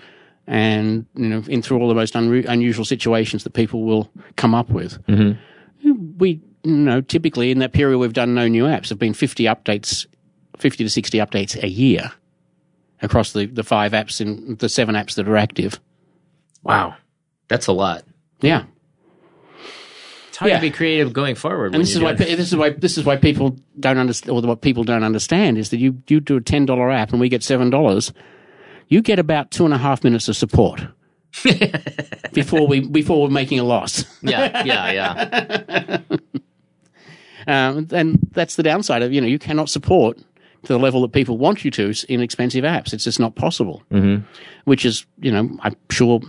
and you know, in through all the most unru- unusual situations that people will come up with. Mm-hmm. We, you know, typically in that period we've done no new apps. Have been fifty updates, fifty to sixty updates a year across the the five apps and the seven apps that are active. Wow, that's a lot. Yeah. It's hard Yeah. to be creative going forward. And this is why this is why this is why people don't understand, or what people don't understand is that you you do a ten dollar app and we get seven dollars, you get about two and a half minutes of support before we before we're making a loss. yeah, yeah, yeah. Um, and that's the downside of you know you cannot support to the level that people want you to in expensive apps. It's just not possible. Mm-hmm. Which is you know I'm sure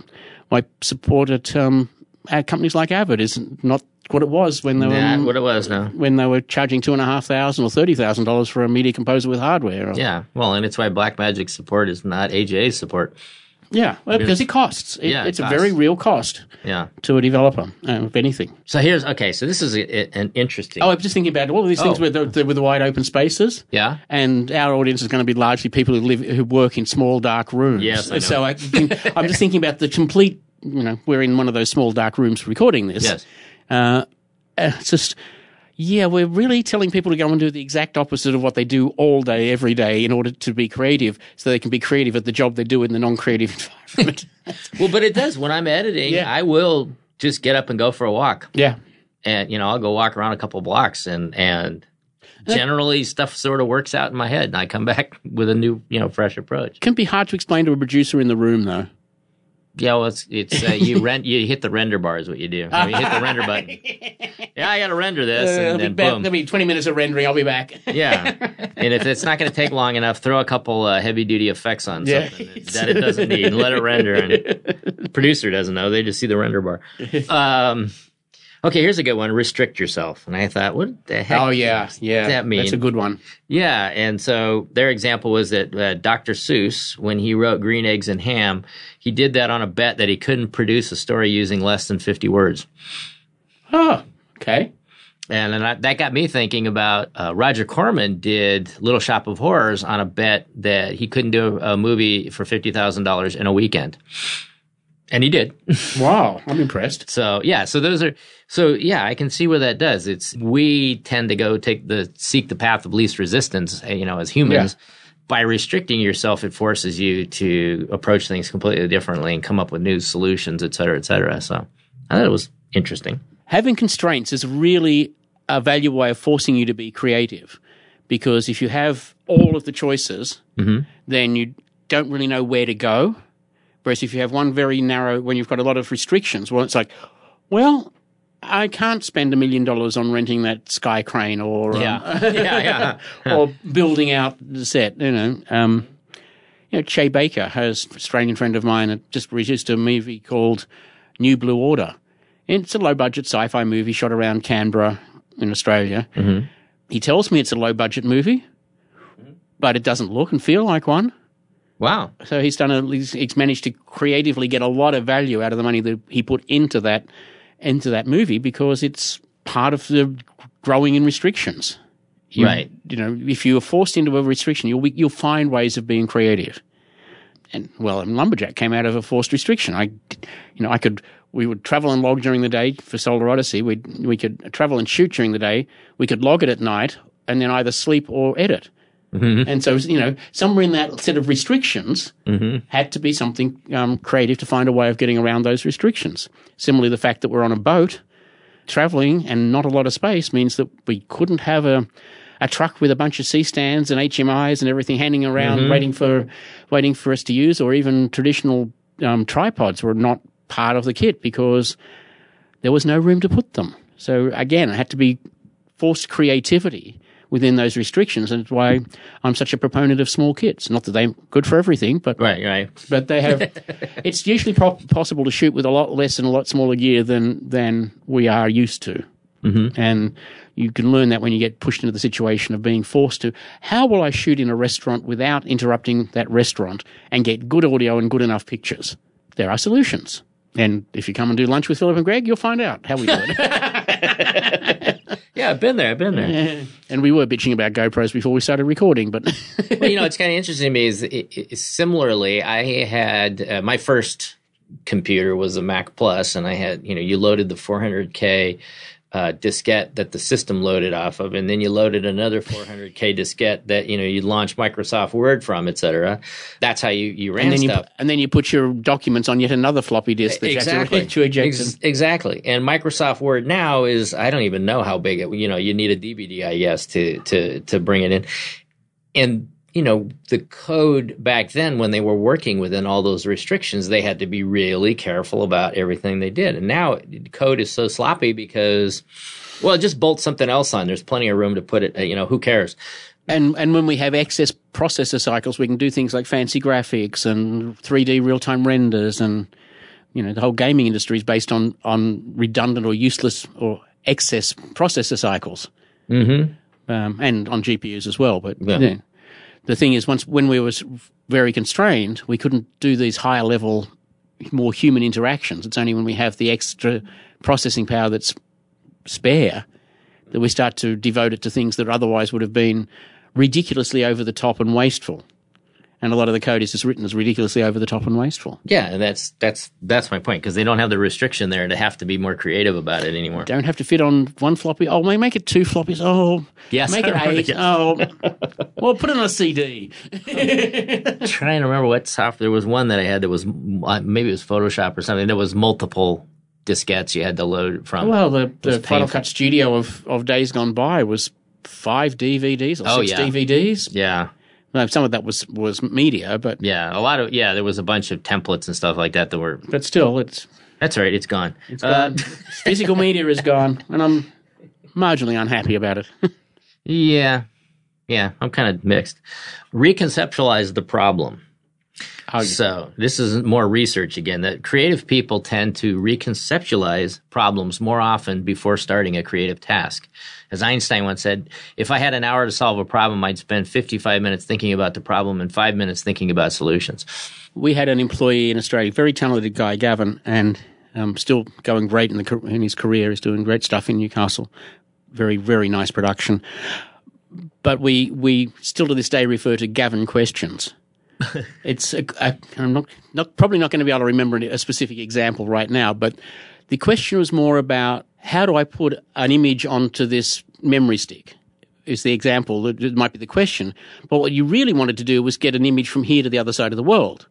my support at um, companies like Avid is not what it was when they were Not what it was now. when they were charging two and a half thousand or thirty thousand dollars for a media composer with hardware. Or- Yeah, well, and it's why Blackmagic support is not AJA support. yeah, well, because it costs. It, Yeah, it it's a very real cost Yeah. to a developer, uh, if anything. So here's okay. So this is a, a- an interesting. Oh, I'm just thinking about all of these things Oh. with the, with the wide open spaces. yeah. and our audience is going to be largely people who live who work in small dark rooms. Yes, I know. so I think, I'm just thinking about the complete. You know, we're in one of those small dark rooms recording this. Yes. Uh, it's just. Yeah, we're really telling people to go and do the exact opposite of what they do all day, every day, in order to be creative, so they can be creative at the job they do in the non-creative environment. Well, but it does. When I'm editing, Yeah. I will just get up and go for a walk, yeah, and you know I'll go walk around a couple blocks, and and generally stuff sort of works out in my head, and I come back with a new, you know, fresh approach. it can be hard to explain to a producer in the room, though. Yeah, well, it's it's uh, you rent you hit the render bar is what you do. I mean, you hit the render button. Yeah, I got to render this, Uh, and be then boom. there'll be 20 minutes of rendering. I'll be back. Yeah, and if it's not going to take long enough, throw a couple uh, heavy duty effects on Yeah. something that, it doesn't need, and let it render. And the producer doesn't know; they just see the render bar. Um, okay, here's a good one: restrict yourself. And I thought, what the heck? Oh yeah, yeah. that mean? That's a good one. Yeah, and so their example was that uh, Dr. Seuss, when he wrote Green Eggs and Ham, he did that on a bet that he couldn't produce a story using less than 50 words. Oh, okay. And then I, that got me thinking about uh, Roger Corman did Little Shop of Horrors on a bet that he couldn't do a movie for $50,000 in a weekend. And he did. Wow, I'm impressed. So yeah, so those are so yeah, I can see where that does. It's we tend to go take the seek the path of least resistance, uh, you know, as humans. By restricting yourself, it forces you to approach things completely differently and come up with new solutions, et cetera, et cetera. So I thought it was interesting. Having constraints is really a valuable way of forcing you to be creative, because if you have all of the choices, then you don't really know where to go. Whereas if you have one very narrow, when you've got a lot of restrictions, well, it's like, well, I can't spend a million dollars on renting that sky crane or um, yeah, yeah. or building out the set. You know, um, you know, Che Baker has a Australian friend of mine that just released a movie called New Blue Order. It's a low budget sci-fi movie shot around Canberra in Australia. Mm-hmm. He tells me it's a low budget movie, but it doesn't look and feel like one. Wow. So he's done a, he's, he's managed to creatively get a lot of value out of the money that he put into that into that movie because it's part of the growing in restrictions. You- Right. You know, if you are forced into a restriction, you'll you'll find ways of being creative. And well, and lumberjack came out of a forced restriction. I, you know, I could we would travel and log during the day for Solar Odyssey. We we could travel and shoot during the day. We could log it at night and then either sleep or edit. And so, you know, somewhere in that set of restrictions had to be something um, creative to find a way of getting around those restrictions. Similarly, the fact that we're on a boat traveling and not a lot of space means that we couldn't have a, a truck with a bunch of C stands and HMIs and everything hanging around waiting for waiting for us to use, or even traditional um, tripods were not part of the kit because there was no room to put them. So again, it had to be forced creativity within those restrictions, and it's why I'm such a proponent of small kits. Not that they're good for everything, but Right, right. but they have. it's usually pro- possible to shoot with a lot less and a lot smaller gear than than we are used to, mm-hmm. and you can learn that when you get pushed into the situation of being forced to. How will I shoot in a restaurant without interrupting that restaurant and get good audio and good enough pictures? There are solutions. And if you come and do lunch with Philip and Greg, you'll find out how we do it. Yeah, I've been there. I've been there. and we were bitching about GoPros before we started recording, but well, you know, it's kind of interesting to me is it, it, similarly, I had uh, my first computer was a Mac Plus, and I had, you know, you loaded the 400K uh, diskette that the system loaded off of, and then you loaded another 400k diskette that you know you launch Microsoft Word from, etc. That's how you you ran and then stuff. you and then you put your documents on yet another floppy disk that exactly. to, to eject. Ex- exactly. And Microsoft Word now is I don't even know how big it. You know, you need a DVD, I guess, to to to bring it in. And you know, the code back then when they were working within all those restrictions, they had to be really careful about everything they did. And now code is so sloppy because, well, just bolt something else on. There's plenty of room to put it. You know, who cares? And and when we have excess processor cycles, we can do things like fancy graphics and 3D real time renders, and you know the whole gaming industry is based on on redundant or useless or excess processor cycles, Mm-hmm. um, and on GPUs as well. But Yeah. yeah. The thing is, once when we were very constrained, we couldn't do these higher level, more human interactions. It's only when we have the extra processing power that's spare that we start to devote it to things that otherwise would have been ridiculously over the top and wasteful. And a lot of the code is just written as ridiculously over the top and wasteful. Yeah, and that's that's that's my point because they don't have the restriction there to have to be more creative about it anymore. Don't have to fit on one floppy. Oh, make it two floppies. Oh, Yes, make it eight. yes. Oh, well, put it on a CD. trying to remember what software. There was one that I had that was uh, maybe it was Photoshop or something. There was multiple diskettes you had to load from. Well, the, the Final. Cut Studio of, of days gone by was five DVDs or Oh, six yeah. DVDs. yeah, No, some of that was, was media, but yeah, a lot of yeah. There was a bunch of templates and stuff like that that were. but still, it's, That's all right. It's gone. it's Uh, gone. physical media is gone, and I'm marginally unhappy about it. yeah, yeah. I'm kind of mixed. Reconceptualize the problem. Oh, So this is more research again. That creative people tend to reconceptualize problems more often before starting a creative task. As Einstein once said, if I had an hour to solve a problem, I'd spend 55 minutes thinking about the problem and five minutes thinking about solutions. we had an employee in Australia, very talented guy, Gavin, and um, still going great in the in his career. He's doing great stuff in Newcastle. Very very nice production. But we we still to this day refer to Gavin questions. It's a, a, I'm not not probably not going to be able to remember a specific example right now, but the question was more about how do I put an image onto this memory stick. Is the example that might be the question, but what you really wanted to do was get an image from here to the other side of the world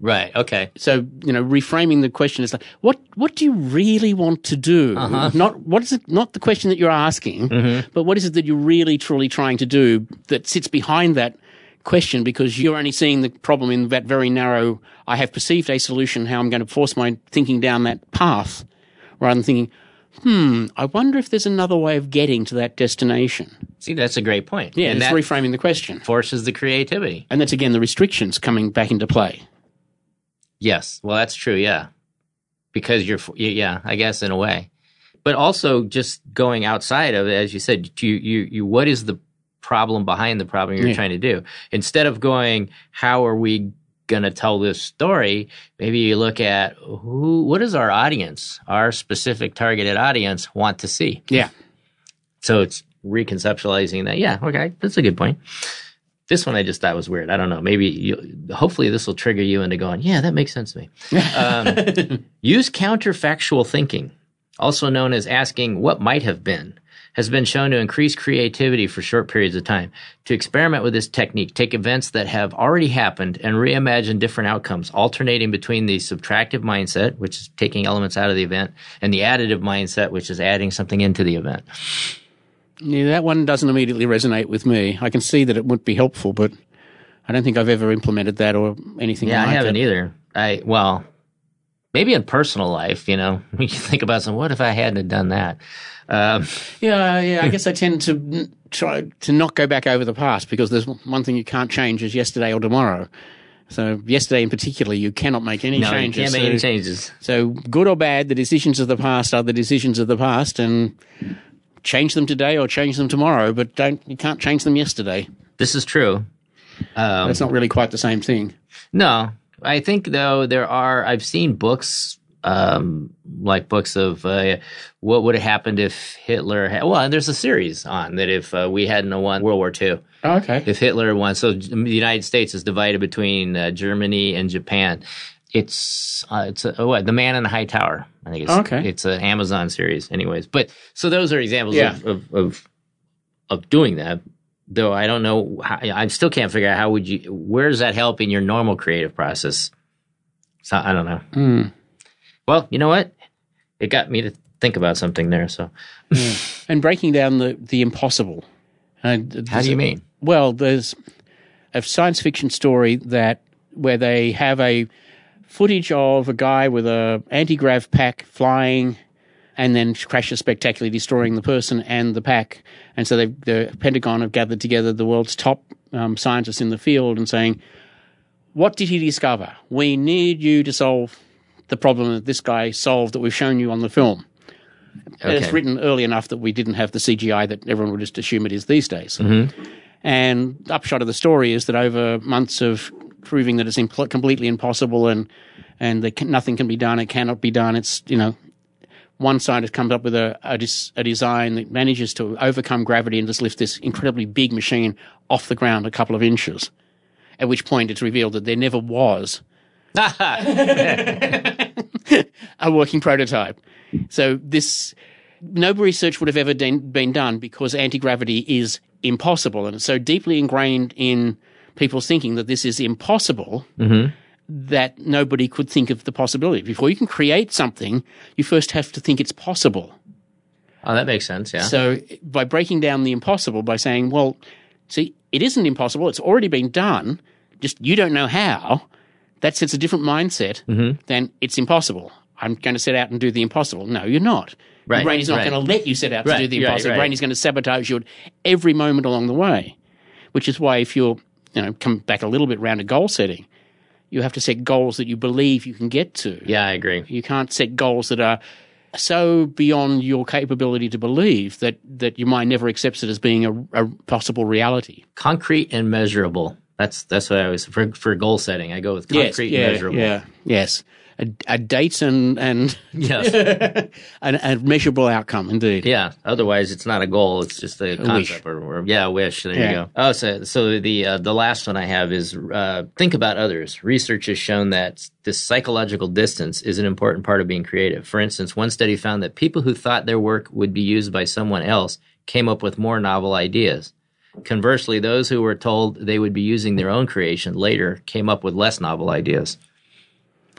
Right. Okay. so you know reframing the question is like what what do you really want to do uh-huh. not what is it not the question that you're asking mm-hmm. but what is it that you're really truly trying to do that sits behind that question because you're only seeing the problem in that very narrow i have perceived a solution how i'm going to force my thinking down that path rather than thinking hmm i wonder if there's another way of getting to that destination See, that's a great point. yeah and it's reframing the question forces the creativity. and that's again the restrictions coming back into play Yes. Well, that's true. Yeah. Because you're, yeah, I guess in a way, but also just going outside of it, as you said, you, you, you, what is the problem behind the problem you're Yeah. trying to do? Instead of going, how are we going to tell this story? Maybe you look at who, what does our audience, our specific targeted audience want to see? yeah So it's reconceptualizing that. Yeah. Okay. That's a good point. This one I just thought was weird. I don't know. Maybe you, hopefully this will trigger you into going, yeah, that makes sense to me. Um, use counterfactual thinking, also known as asking what might have been, has been shown to increase creativity for short periods of time. To experiment with this technique, take events that have already happened and reimagine different outcomes, alternating between the subtractive mindset, which is taking elements out of the event, and the additive mindset, which is adding something into the event. Yeah, that one doesn't immediately resonate with me. I can see that it would be helpful, but I don't think I've ever implemented that or anything Yeah, like I haven't it. either. I well, maybe in personal life, you know, when you think about some, what if I hadn't done that? Um, Yeah, yeah. I guess I tend to try to not go back over the past because there's one thing you can't change is yesterday or tomorrow. So yesterday in particular, you cannot make any no, you changes. can't make any so, changes. so good or bad, the decisions of the past are the decisions of the past, and change them today or change them tomorrow. But don't you can't change them yesterday. This is true. Um, That's not really quite the same thing. No, I think though there are. I've seen books, um, like books of uh, what would have happened if Hitler. Had, well, there's a series on that if uh, we hadn't won World War II. Oh, Okay. If Hitler won, so the United States is divided between uh, Germany and Japan. It's uh, it's a, oh, what, the Man in the High Tower. I think it's Okay. It's an Amazon series, anyways. But so those are examples Yeah. of, of of of doing that. Though I don't know, how, I still can't figure out how would you. Where does that help in your normal creative process? So I don't know. Hmm. Well, you know what? It got me to think about something there. So And breaking down the, the impossible. Uh, how do you mean? Well, there's a science fiction story that where they have a footage of a guy with a anti-grav pack flying and then crashes spectacularly, destroying the person and the pack. And so the Pentagon have gathered together the world's top um, scientists in the field and saying, "What did he discover? We need you to solve the problem that this guy solved that we've shown you on the film." And It's written early enough that we didn't have the CGI that everyone would just assume it is these days. And the upshot of the story is that over months of proving that it's impl- completely impossible and and that nothing can be done, it cannot be done. It's you know, one scientist comes up with a a, dis, a design that manages to overcome gravity and just lift this incredibly big machine off the ground a couple of inches. At which point it's revealed that there never was a working prototype. So this no research would have ever done, been done because anti-gravity is impossible and it's so deeply ingrained in people's thinking that this is impossible mm-hmm. That nobody could think of the possibility. Before you can create something, you first have to think it's possible. Oh, that makes sense. Yeah. So by breaking down the impossible by saying, well, see, it isn't impossible. It's already been done. Just you don't know how. That sets a different mindset mm-hmm. than it's impossible. I'm going to set out and do the impossible. No, you're not. Right, Your brain is not right. going to let you set out to do the impossible. right. Your brain is going to sabotage you at every moment along the way. Which is why if you're, you know, come back a little bit round to goal setting, you have to set goals that you believe you can get to. yeah, I agree. You can't set goals that are so beyond your capability to believe that, that your mind never accepts it as being a, a possible reality. Concrete and measurable. That's that's what I always for for goal setting. I go with concrete yes, yeah, and measurable. yeah, yes. A, a date and and Yes. an, a measurable outcome, indeed. Yeah. Otherwise, it's not a goal. It's just a concept, or, or yeah, a wish. There Yeah. you go. Oh, so so the uh, the last one I have is uh, think about others. Research has shown that this psychological distance is an important part of being creative. For instance, one study found that people who thought their work would be used by someone else came up with more novel ideas. Conversely, those who were told they would be using their own creation later came up with less novel ideas.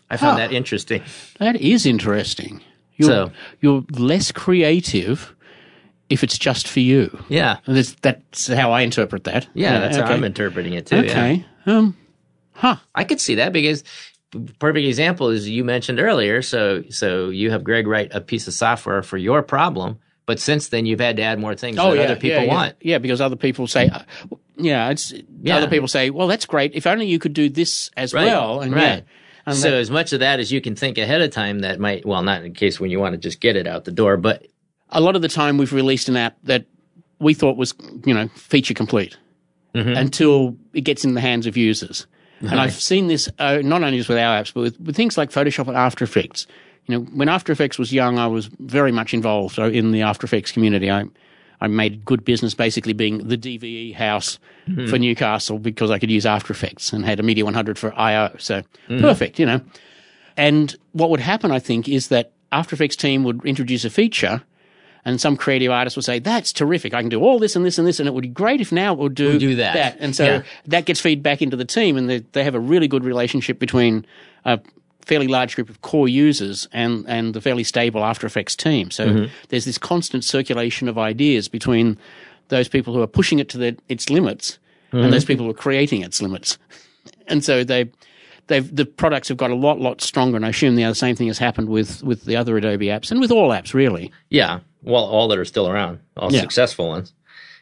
I found Huh. that interesting. That is interesting. You're, So- you're less creative if it's just for you. Yeah. That's, that's how I interpret that. Yeah, that's how okay. I'm interpreting it too. yeah. Okay. Um, huh. I could see that because perfect example is you mentioned earlier. So so you have Greg write a piece of software for your problem, but since then you've had to add more things that other people Oh, yeah, want. Yeah, because other people say, uh, yeah, it's Yeah. other people say, well, that's great. If only you could do this as Right, well. And right. So as much of that as you can think ahead of time, that might well not in case when you want to just get it out the door, but a lot of the time we've released an app that we thought was, you know, feature complete Mm-hmm. until it gets in the hands of users. And I've seen this uh, not only just with our apps, but with, with things like Photoshop and After Effects. You know, when After Effects was young, I was very much involved in the After Effects community. I I made good business basically being the DVE house for hmm. Newcastle because I could use After Effects and had a Media 100 for IO. So hmm. perfect, you know. And what would happen, I think, is that After Effects team would introduce a feature and some creative artist would say, that's terrific. I can do all this and this and this. And it would be great if now it would do, do that. And so Yeah. that gets feedback into the team and they, they have a really good relationship between a fairly large group of core users and, and the fairly stable After Effects team. So Mm-hmm. there's this constant circulation of ideas between those people who are pushing it to the, its limits Mm-hmm. and those people who are creating its limits. And so they, they've, the products have got a lot, lot stronger. And I assume the same thing has happened with, with the other Adobe apps and with all apps, really. yeah, well, all that are still around, all Yeah. successful ones.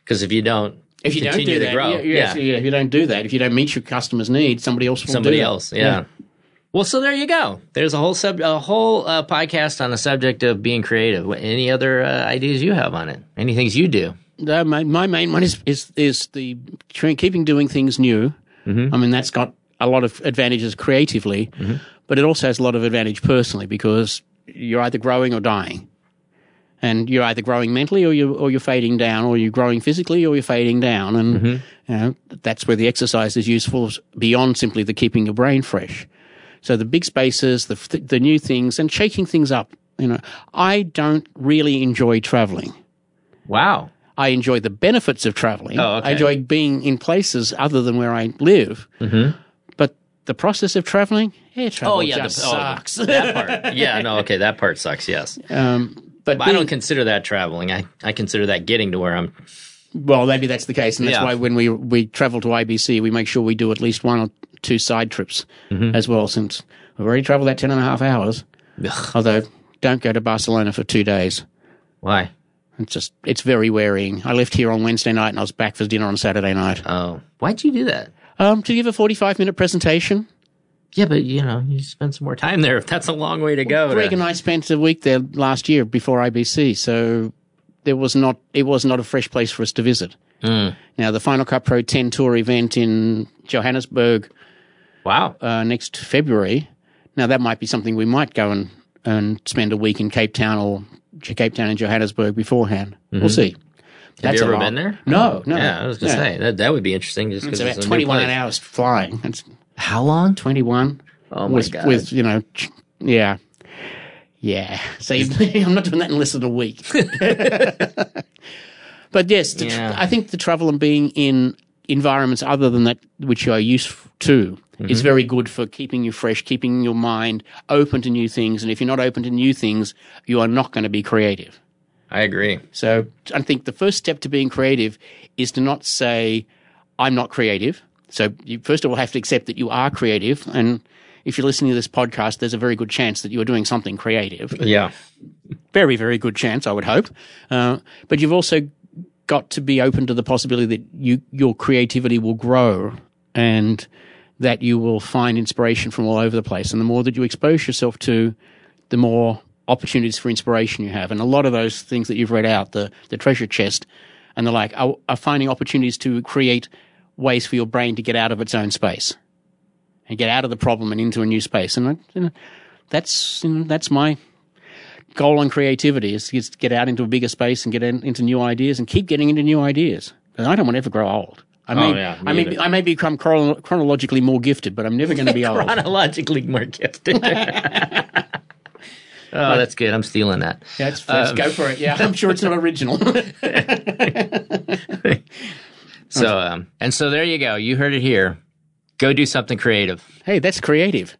Because if you don't, If you don't continue do to that, grow, yeah, yeah, yeah, if you don't do that, if you don't meet your customers' needs, somebody else will somebody do it. else. Yeah. Well, so there you go. There's a whole sub, a whole uh, podcast on the subject of being creative. Any other uh, ideas you have on it? Any things you do? No, my, my main one is is is the keeping doing things new. Mm-hmm. I mean, that's got a lot of advantages creatively, but it also has a lot of advantage personally because you're either growing or dying, and you're either growing mentally or you or you're fading down, or you're growing physically or you're fading down, and Mm-hmm. you know that's where the exercise is useful beyond simply the keeping your brain fresh. So the big spaces, the the new things, and shaking things up. You know, I don't really enjoy traveling. Wow. I enjoy the benefits of traveling. Oh, okay. I enjoy being in places other than where I live. Mm-hmm. But the process of traveling, yeah, travel Oh yeah, just the, oh, sucks. that part. Yeah, no, okay, that part sucks. Yes, um, but but I don't consider that traveling. I I consider that getting to where I'm. well, maybe that's the case, and that's Yeah. why when we we travel to IBC, we make sure we do at least one or two side trips Mm-hmm. as well. Since we've already traveled that ten and a half hours, although don't go to Barcelona for two days. Why? It's just it's very wearying. I left here on Wednesday night and I was back for dinner on Saturday night. Oh, why'd you do that? Um, to give a forty-five minute presentation. Yeah, but you know, you spend some more time there. If that's a long way to go. Greg to- and I spent a week there last year before IBC, so there was not it was not a fresh place for us to visit. Hmm. Now the Final Cut Pro 10 tour event in Johannesburg wow. uh, next February. Now that might be something we might go and and spend a week in Cape Town or Cape Town and Johannesburg beforehand. We'll see. Mm-hmm. Have That's you ever been there? No, no. Yeah, I was gonna Yeah. say that that would be interesting. Just It's about it's 21 place. hours flying. It's How long? 21 Oh my with, god! with you know, yeah, yeah. So I'm not doing that in less than a week. but yes, the tr- Yeah. I think the travel and being in environments other than that which you are used to Mm-hmm. is very good for keeping you fresh, keeping your mind open to new things. And if you're not open to new things, you are not going to be creative. I agree. So I think the first step to being creative is to not say, I'm not creative. So you first of all have to accept that you are creative. And if you're listening to this podcast, there's a very good chance that you are doing something creative. Yeah. Very, very good chance, I would hope. Uh, but you've also got to be open to the possibility that you, your creativity will grow and that you will find inspiration from all over the place. And the more that you expose yourself to, the more opportunities for inspiration you have. And a lot of those things that you've read out, the, the treasure chest and the like, are, are finding opportunities to create ways for your brain to get out of its own space and get out of the problem and into a new space. And you know, that's, you know, that's my goal on creativity is, is to get out into a bigger space and get in, into new ideas and keep getting into new ideas. And I don't want to ever grow old. I may, Oh, yeah, me I may, be, I may become chrono- chronologically more gifted, but I'm never going to be old. Chronologically more gifted. oh, that's good. I'm stealing that. That's, that's go for it. Yeah, I'm sure it's not original. So, um, and so there you go. You heard it here. Go do something creative. hey, that's creative.